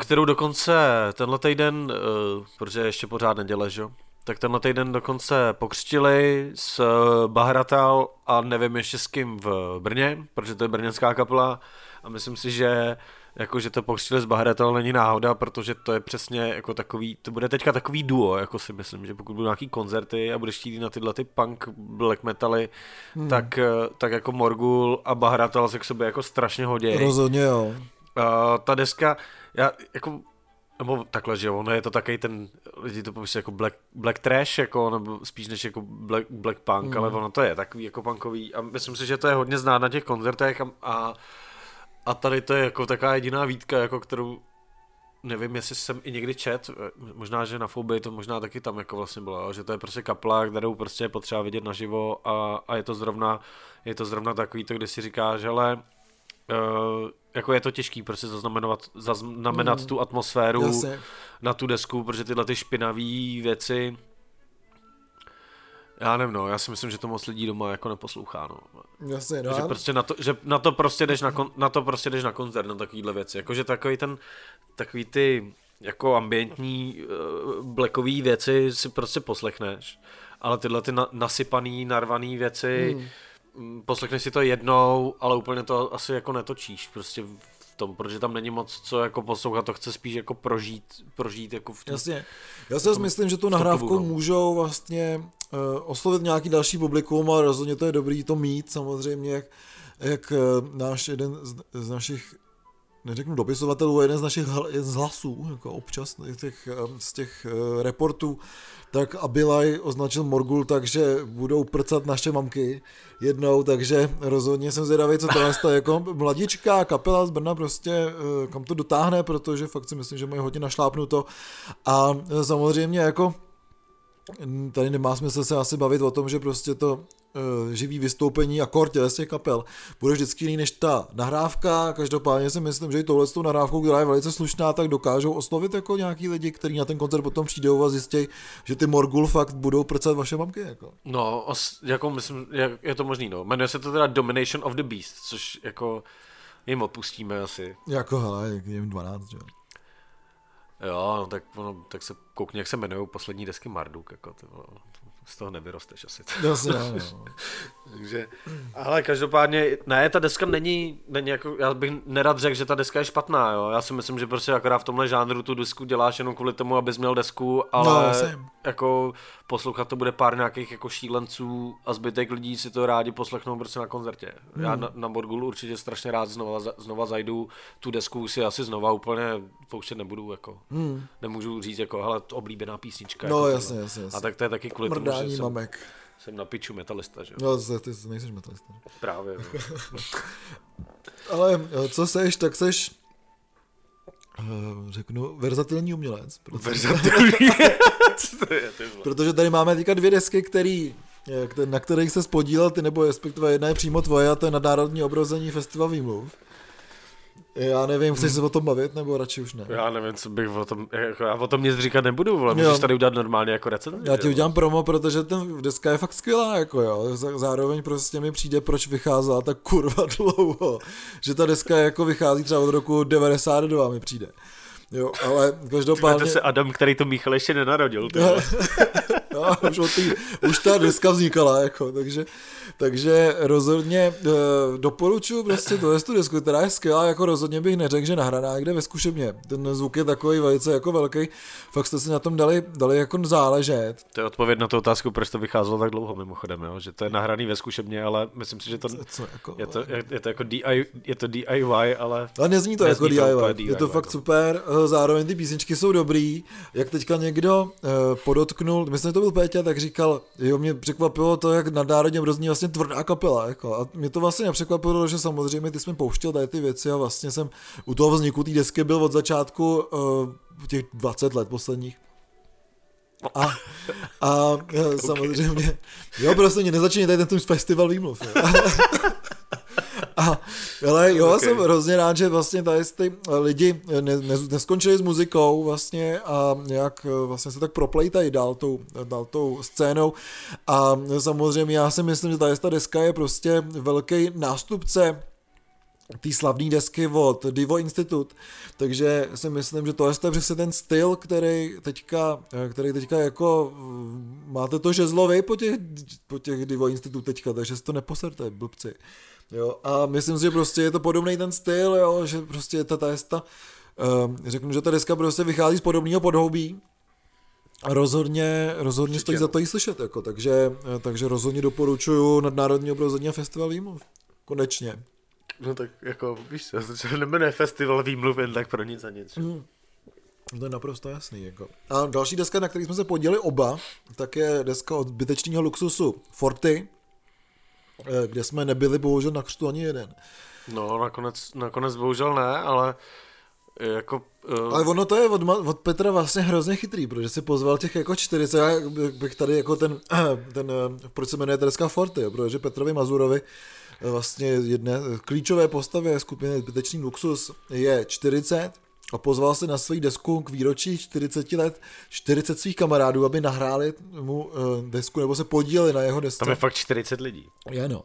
kterou dokonce tenhle týden, uh, protože ještě pořád neděle, že? tak tenhle týden dokonce pokřtili s Bahratal a nevím ještě s kým v Brně, protože to je brněnská kapela a myslím si, že jako, že to pokřtili z Bahretel není náhoda, protože to je přesně jako takový, to bude teďka takový duo, jako si myslím, že pokud budou nějaký koncerty a budeš chtít na tyhle ty punk black metaly, hmm. tak, eh, tak jako Morgul a Bahretel se k sobě jako strašně hodí. Rozhodně jo. A ta deska, já jako nebo takhle, že ono je to takový ten, lidi to popisuje jako black, black trash, jako, nebo spíš než jako black, black punk, mm. ale ono to je takový jako punkový a myslím si, že to je hodně znát na těch koncertech a, a a tady to je jako taková jediná výtka, jako kterou nevím, jestli jsem i někdy čet, možná, že na Fobii to možná taky tam jako vlastně bylo, že to je prostě kapla, kterou prostě je potřeba vidět naživo a, a je to zrovna, je to zrovna takový to, kdy si říkáš, ale uh, jako je to těžký prostě zaznamenat, zaznamenat mm. tu atmosféru Jasně. na tu desku, protože tyhle ty špinavé věci já nevím, no, já si myslím, že to moc lidí doma jako neposlouchá, no. Jasně, no. Že, prostě na to, že na to prostě jdeš na, kon, na to prostě jdeš na koncert, na takovýhle věci. Jakože takový ten, takový ty jako ambientní uh, blackový věci si prostě poslechneš, ale tyhle ty na, nasypaný, narvaný věci, hmm. poslechneš si to jednou, ale úplně to asi jako netočíš, prostě tom, protože tam není moc co jako poslouchat, to chce spíš jako prožít, prožít jako v tom, Jasně. Já si myslím, že tu nahrávku můžou vlastně oslovit nějaký další publikum a rozhodně to je dobrý to mít samozřejmě, jak, jak uh, náš jeden z, z našich neřeknu dopisovatelů, jeden z našich jeden z hlasů, jako občas z těch, z těch reportů, tak Abilaj označil Morgul tak, že budou prcat naše mamky jednou, takže rozhodně jsem zvědavý, co to je jako mladičká kapela z Brna prostě, kam to dotáhne, protože fakt si myslím, že mají hodně našlápnuto. A samozřejmě jako tady nemá smysl se asi bavit o tom, že prostě to uh, živý vystoupení a kort z těch kapel bude vždycky jiný než ta nahrávka. Každopádně si myslím, že i tohle s tou nahrávkou, která je velice slušná, tak dokážou oslovit jako nějaký lidi, kteří na ten koncert potom přijdou a zjistí, že ty Morgul fakt budou prcat vaše mamky. Jako. No, jako myslím, je, je to možný, no. Jmenuje se to teda Domination of the Beast, což jako jim odpustíme asi. Jako hele, jim 12, že jo. Jo, no, tak, ono, tak se koukni, jak se jmenují poslední desky Marduk, jako to, z toho nevyrosteš asi. Jasně, no. Takže, ale každopádně, ne, ta deska není, není jako, já bych nerad řekl, že ta deska je špatná, jo. Já si myslím, že prostě akorát v tomhle žánru tu desku děláš jenom kvůli tomu, abys měl desku, ale no, jako poslouchat to bude pár nějakých jako šílenců a zbytek lidí si to rádi poslechnou prostě na koncertě. Hmm. Já na, na Borgul určitě strašně rád znova, znova zajdu, tu desku si asi znova úplně pouštět nebudu, jako. Hmm. Nemůžu říct, jako, hele, oblíbená písnička. No, jako jasně, jasně, jasně. A tak to je taky kvůli Mrdání tomu, že mamek. Jsem, jsem na piču metalista, že jo? No, ty nejsi metalista. Právě. No. Ale co seš, tak seš řeknu, verzatilní umělec. Protože, verzatilní? protože tady máme teďka dvě desky, které na kterých se spodílel ty, nebo respektive jedna je přímo tvoje a to je nadnárodní obrození festival výmluv. Já nevím, chceš se o tom bavit, nebo radši už ne? Já nevím, co bych o tom, jako já o tom nic říkat nebudu, ale můžeš tady udělat normálně jako recenzi. Já ti udělám promo, protože ten deska je fakt skvělá, jako jo. Zároveň prostě mi přijde, proč vycházela tak kurva dlouho. Že ta deska jako vychází třeba od roku 92 mi přijde. Jo, ale každopádně... To se Adam, který to Michal ještě nenarodil. no, už, tý, už ta deska vznikala, jako, takže takže rozhodně uh, doporučuji prostě to je tu desku, která je skvělá, jako rozhodně bych neřekl, že nahraná kde ve zkušebně. Ten zvuk je takový velice jako velký, fakt jste si na tom dali, dali jako záležet. To je odpověď na tu otázku, proč to vycházelo tak dlouho mimochodem, jo? že to je nahraný ve zkušebně, ale myslím si, že to, Co, jako, je, to je, je, to jako DIY, je to DIY, ale... Ale nezní to nezní jako to DIY, DIY, je to fakt no. super, eh, zároveň ty písničky jsou dobrý, jak teďka někdo uh, podotknul, myslím, že to byl Péťa, tak říkal, jo, mě překvapilo to, jak nadnárodně brozní vlastně tvrdá kapela. Jako. A mě to vlastně nepřekvapilo, že samozřejmě ty jsme pouštěl tady ty věci a vlastně jsem u toho vzniku té desky byl od začátku uh, těch 20 let posledních. A, a okay. samozřejmě, jo, prostě nezačínej tady ten festival výmluv. A, ale jo, okay. jsem hrozně rád, že vlastně tady ty lidi ne, ne, neskončili s muzikou vlastně a nějak vlastně se tak proplejtají dál tou, dál tou scénou a samozřejmě já si myslím, že tady ta deska je prostě velký nástupce té slavné desky od Divo Institute, takže si myslím, že to je přesně ten styl, který teďka, který teďka jako máte to žezlovy po těch, po těch Divo Institute teďka, takže si to neposerte, blbci. Jo, a myslím si, že prostě je to podobný ten styl, jo, že prostě ta, ta, ta um, řeknu, že ta deska prostě vychází z podobného podhoubí, a rozhodně, rozhodně stojí za to jí slyšet, jako, takže, takže rozhodně doporučuju Nadnárodní obrození a festival výmluv. Konečně. No tak jako, víš to se nemenuje festival výmluv jen tak pro nic a nic. Mm. To je naprosto jasný. Jako. A další deska, na který jsme se podělili oba, tak je deska od zbytečného luxusu Forty, Eh, kde jsme nebyli bohužel na křtu ani jeden. No, nakonec, nakonec bohužel ne, ale jako... Uh... Ale ono to je od, od Petra vlastně hrozně chytrý, protože si pozval těch jako 40, já bych tady jako ten, ten eh, proč se jmenuje Tereska Forty, jo, protože Petrovi Mazurovi vlastně jedné klíčové postavě skupiny Zbytečný luxus je 40 a pozval se na svou desku k výročí 40 let 40 svých kamarádů, aby nahráli mu uh, desku nebo se podíleli na jeho desce. Tam je fakt 40 lidí. Je no.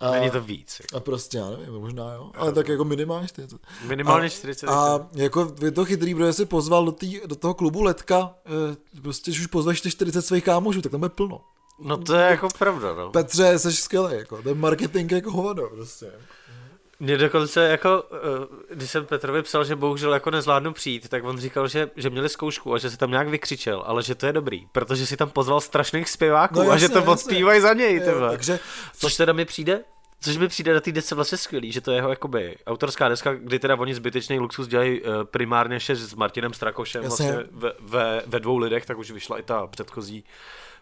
A, Není to víc. Jako. A prostě, já nevím, možná jo, ale tak jako minimálně 40. Minimálně a, 40. A jako je to chytrý, protože si pozval do, tý, do toho klubu Letka, eh, prostě, když už pozveš 40 svých kámošů, tak tam je plno. No to je jako pravda, no. Petře, jsi skvělý, jako, ten marketing jako hovado, prostě. Mě dokonce jako, eh, když jsem Petrovi psal, že bohužel jako nezvládnu přijít, tak on říkal, že, že měli zkoušku a že se tam nějak vykřičel, ale že to je dobrý, protože si tam pozval strašných zpěváků no, jasně, a že to odspívají za něj. Jo, takže... Což teda mi přijde, Což mi přijde na té desce vlastně skvělý, že to je jeho jakoby autorská deska, kdy teda oni zbytečný luxus dělají uh, primárně ještě s Martinem Strakošem vlastně ve, ve, ve, dvou lidech, tak už vyšla i ta předchozí,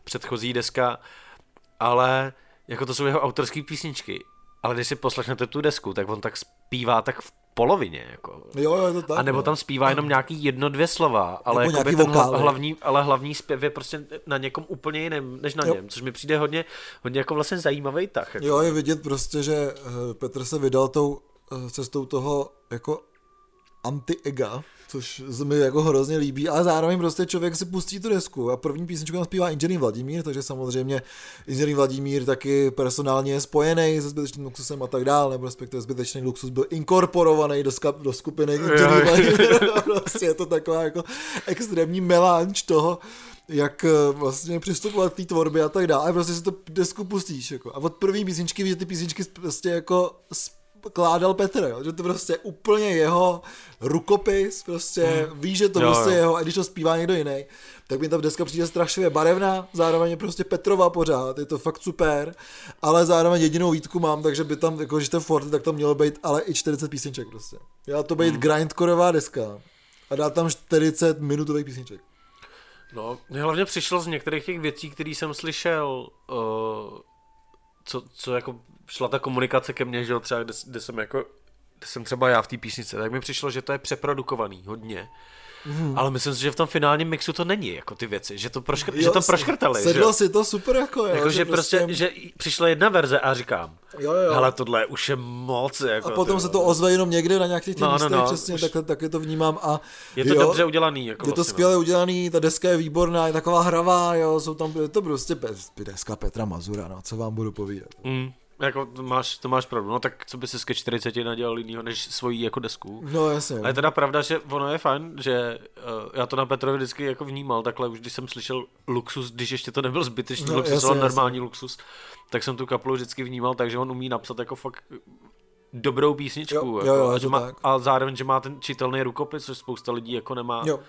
předchozí deska, ale jako to jsou jeho autorské písničky ale když si poslechnete tu desku, tak on tak zpívá tak v polovině, jako. Jo, je to tak. A nebo no. tam zpívá jenom nějaký jedno, dvě slova, ale jako ten hlavní, ale hlavní zpěv je prostě na někom úplně jiném, než na jo. něm, což mi přijde hodně, hodně jako vlastně zajímavý tah. Jako. Jo, je vidět prostě, že eh, Petr se vydal tou eh, cestou toho jako anti-ega, což se mi jako hrozně líbí, ale zároveň prostě člověk si pustí tu desku a první písničku tam zpívá Inženýr Vladimír, takže samozřejmě Inženýr Vladimír taky personálně je spojený se zbytečným luxusem a tak dále, nebo respektive zbytečný luxus byl inkorporovaný do, skap, do skupiny Inženýr Vladimír, prostě je to taková jako extrémní melanč toho, jak eh, vlastně přistupovat k té tvorbě a tak dále. A prostě si to desku pustíš. Jako. A od první písničky víš, že ty písničky prostě jako kládal Petr, jo? že to prostě úplně jeho rukopis, prostě hmm. ví, že to jo, prostě jo. jeho, a když to zpívá někdo jiný, tak mi ta deska přijde strašně barevná, zároveň je prostě Petrova pořád, je to fakt super, ale zároveň jedinou výtku mám, takže by tam, jako že ten Forte, tak tam mělo být ale i 40 písniček prostě. Já to být hmm. grindcoreová deska a dát tam 40 minutových písniček. No, mě hlavně přišlo z některých těch věcí, které jsem slyšel, uh, co, co jako šla ta komunikace ke mně, že jo, třeba kde, kde jsem jako, kde jsem třeba já v té písnice, tak mi přišlo, že to je přeprodukovaný hodně. Hmm. Ale myslím si, že v tom finálním mixu to není, jako ty věci, že to, proškr- jo, že to proškrtali. Sedlo si to super, jako, jo, jako že, že prostě, prostě, že přišla jedna verze a říkám, jo, jo. hele, tohle už je moc. Jako, a potom se to ozve jenom někde na nějakých těch no, místech, no, no, přesně, už... tak, taky to vnímám. A, je to jo, dobře udělaný. Jako je to vlastně, skvěle no. udělaný, ta deska je výborná, je taková hravá, jo, jsou tam, je to prostě deska Petra Mazura, no, co vám budu povídat. Mm. Jako to máš, to máš pravdu, no tak co by si ke 40 nadělal jinýho než svoji jako desku. No jasně. A je teda pravda, že ono je fajn, že uh, já to na Petrovi vždycky jako vnímal takhle, už když jsem slyšel luxus, když ještě to nebyl zbytečný no, luxus, jasně, ale normální jasně. luxus, tak jsem tu kapelu vždycky vnímal tak, že on umí napsat jako fakt dobrou písničku. Jo, jako, jo, jo, a, má, a zároveň, že má ten čitelný rukopis, což spousta lidí jako nemá. Jo.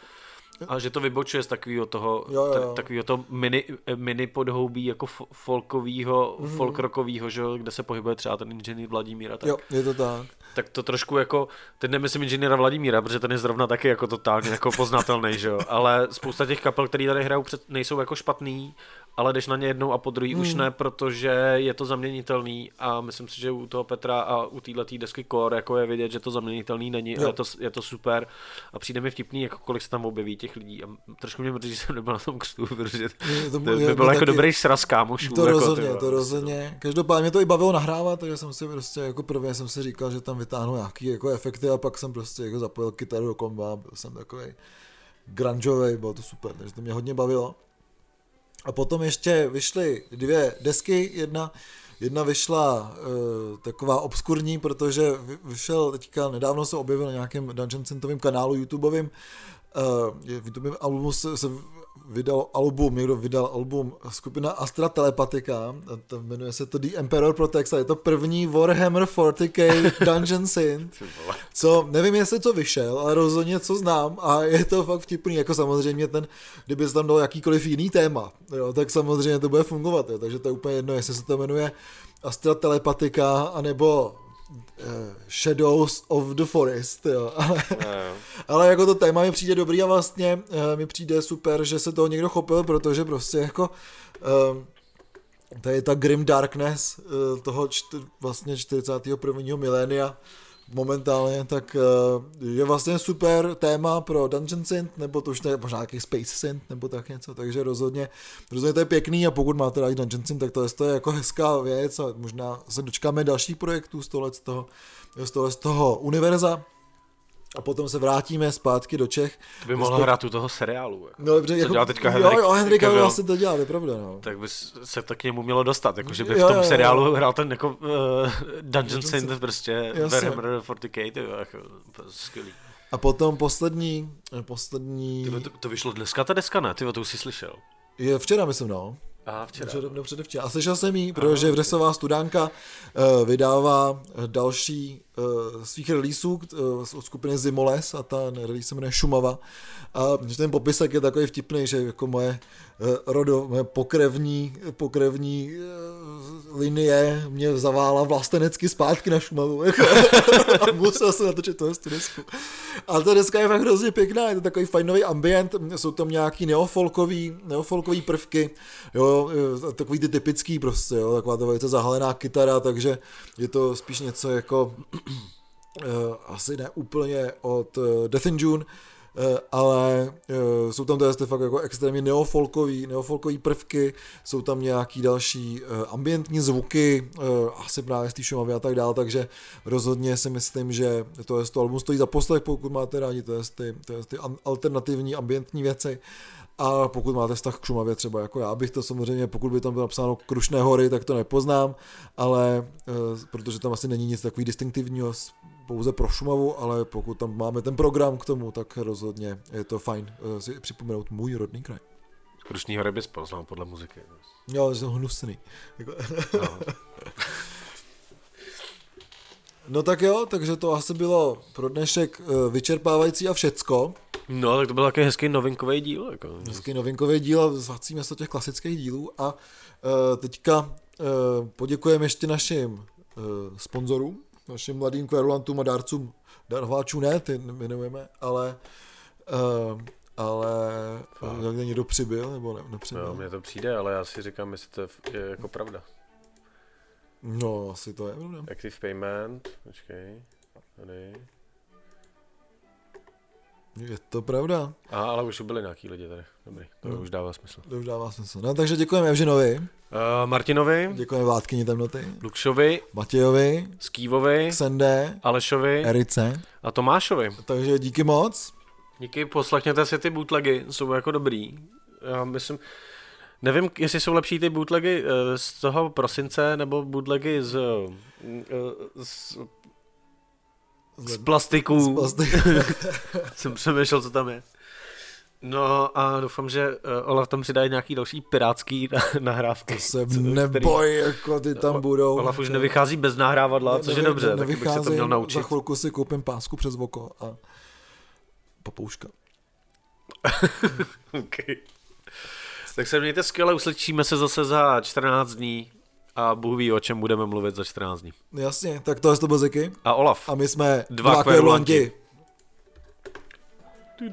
A že to vybočuje z takového toho, jo, jo. Tak, takového toho mini, mini podhoubí jako folkového, mm-hmm. folkrockového, že kde se pohybuje třeba ten inženýr Vladimíra. Tak, jo, je to tak. Tak to trošku jako, teď nemyslím inženýra Vladimíra, protože ten je zrovna taky jako totálně jako poznatelný, že jo, ale spousta těch kapel, které tady hrajou, před, nejsou jako špatný, ale jdeš na ně jednou a po druhý hmm. už ne, protože je to zaměnitelný a myslím si, že u toho Petra a u této desky Core jako je vidět, že to zaměnitelný není a je to, je to super a přijde mi vtipný, jako kolik se tam objeví těch lidí a trošku mě mrzí, že jsem nebyl na tom křtu, protože to, to by byl jako dobrý sraz kámošů. To jako rozhodně, to rozhodně. Každopádně mě to i bavilo nahrávat, takže jsem si prostě jako prvně jsem si říkal, že tam vytáhnu nějaký jako efekty a pak jsem prostě jako zapojil kytaru do komba, byl jsem takový grungeový, bylo to super, takže to mě hodně bavilo. A potom ještě vyšly dvě desky, jedna, jedna vyšla uh, taková obskurní, protože vyšel teďka, nedávno se objevil na nějakém Dungeon Centovém kanálu YouTubeovým, uh, v YouTube albumu se, se vydal album, někdo vydal album skupina Astra Telepatika, to jmenuje se to The Emperor Protects a je to první Warhammer 40k Dungeon Synth, co nevím jestli co vyšel, ale rozhodně co znám a je to fakt vtipný, jako samozřejmě ten, kdyby tam dal jakýkoliv jiný téma, jo, tak samozřejmě to bude fungovat, jo, takže to je úplně jedno, jestli se to jmenuje Astra Telepatika, anebo Shadows of the Forest, jo. Ale, no. ale jako to téma mi přijde dobrý a vlastně uh, mi přijde super, že se toho někdo chopil, protože prostě jako uh, to je ta grim darkness toho čty, vlastně 41. milénia, momentálně, tak uh, je vlastně super téma pro Dungeon Synth, nebo to už je možná nějaký Space Synth, nebo tak něco, takže rozhodně, rozhodně to je pěkný a pokud máte rádi Dungeon Synth, tak to je, to je jako hezká věc a možná se dočkáme dalších projektů z toho, z toho, z toho univerza a potom se vrátíme zpátky do Čech. To by mohlo hrát u toho seriálu. Jako. No dobře, co jako, dělá teďka Henrik, jo, jo, Henrik Cavill asi to dělá, to je pravda. No. Tak by se to k němu mělo dostat, jako že by v tom jo, seriálu jo. hrál ten jako uh, Dungeon Synth prostě Warhammer 40k, to je jako skvělý. A potom poslední, poslední... Ty, to, to, vyšlo dneska ta deska, ne? Ty to už si slyšel. Je včera, myslím, no. Aha, včera. Před, no, předevčera. A slyšel jsem jí, protože Vresová studánka uh, vydává další svých releaseů uh, od skupiny Zimoles a ta release se jmenuje Šumava. A ten popisek je takový vtipný, že jako moje uh, rodo, moje pokrevní, pokrevní linie mě zavála vlastenecky zpátky na Šumavu. Jako, a musel jsem natočit tohle desku. A ta deska je fakt hrozně pěkná, je to takový fajnový ambient, jsou tam nějaký neofolkový, neofolkový prvky, jo, takový ty typický prostě, jo, taková ta velice zahalená kytara, takže je to spíš něco jako asi ne úplně od uh, Death in June, uh, ale uh, jsou tam teda fakt jako extrémně neofolkový, neofolkový prvky, jsou tam nějaký další uh, ambientní zvuky, uh, asi právě z té šumavy a tak dále, takže rozhodně si myslím, že to, je to album stojí za poslech, pokud máte rádi to ty, to je ty alternativní ambientní věci. A pokud máte vztah k Šumavě třeba jako já bych to samozřejmě, pokud by tam bylo napsáno Krušné hory, tak to nepoznám, ale e, protože tam asi není nic takový distinktivního pouze pro Šumavu, ale pokud tam máme ten program k tomu, tak rozhodně je to fajn e, si připomenout můj rodný kraj. Krušný hory bys poznal podle muziky. Jo, jsem hnusný. Jako... No. no tak jo, takže to asi bylo pro dnešek e, vyčerpávající a všecko. No, tak to byl takový hezký novinkový díl. Jako. Hezký novinkový díl, zvacíme se těch klasických dílů a uh, teďka uh, poděkujeme ještě našim uh, sponzorům, našim mladým kverulantům a dárcům, darváčů ne, ty jmenujeme, ale uh, ale jak někdo přibyl, nebo ne, nepřibyl? No, mně to přijde, ale já si říkám, jestli to je jako pravda. No, asi to je pravda. Active payment, počkej, tady. Je to pravda. A, ale už byli nějaký lidi tady. Dobrý, to no. už dává smysl. To už dává smysl. No, takže děkujeme Evžinovi. Uh, Martinovi. Děkujeme Vládkyni temnoty. Lukšovi. Matějovi. Skývovi. Sende. Alešovi. Erice. A Tomášovi. Takže díky moc. Díky, poslechněte si ty bootlegy, jsou jako dobrý. Já myslím, nevím, jestli jsou lepší ty bootlegy eh, z toho prosince, nebo bootlegy z, eh, z z plastiku. Z plastiku. Jsem přemýšlel, co tam je. No a doufám, že uh, Olaf tam přidá nějaký další pirátský nahrávky. To se neboj, jako ty tam budou. Olaf už nevychází bez nahrávadla, ne, což je dobře, tak bych se to měl naučit. Za chvilku si koupím pásku přes oko a papouška. okay. Tak se mějte skvěle, uslyšíme se zase za 14 dní a Bůh ví, o čem budeme mluvit za 14 dní. Jasně, tak to je to Bozeky. A Olaf. A my jsme dva, dva kverulanti. Du,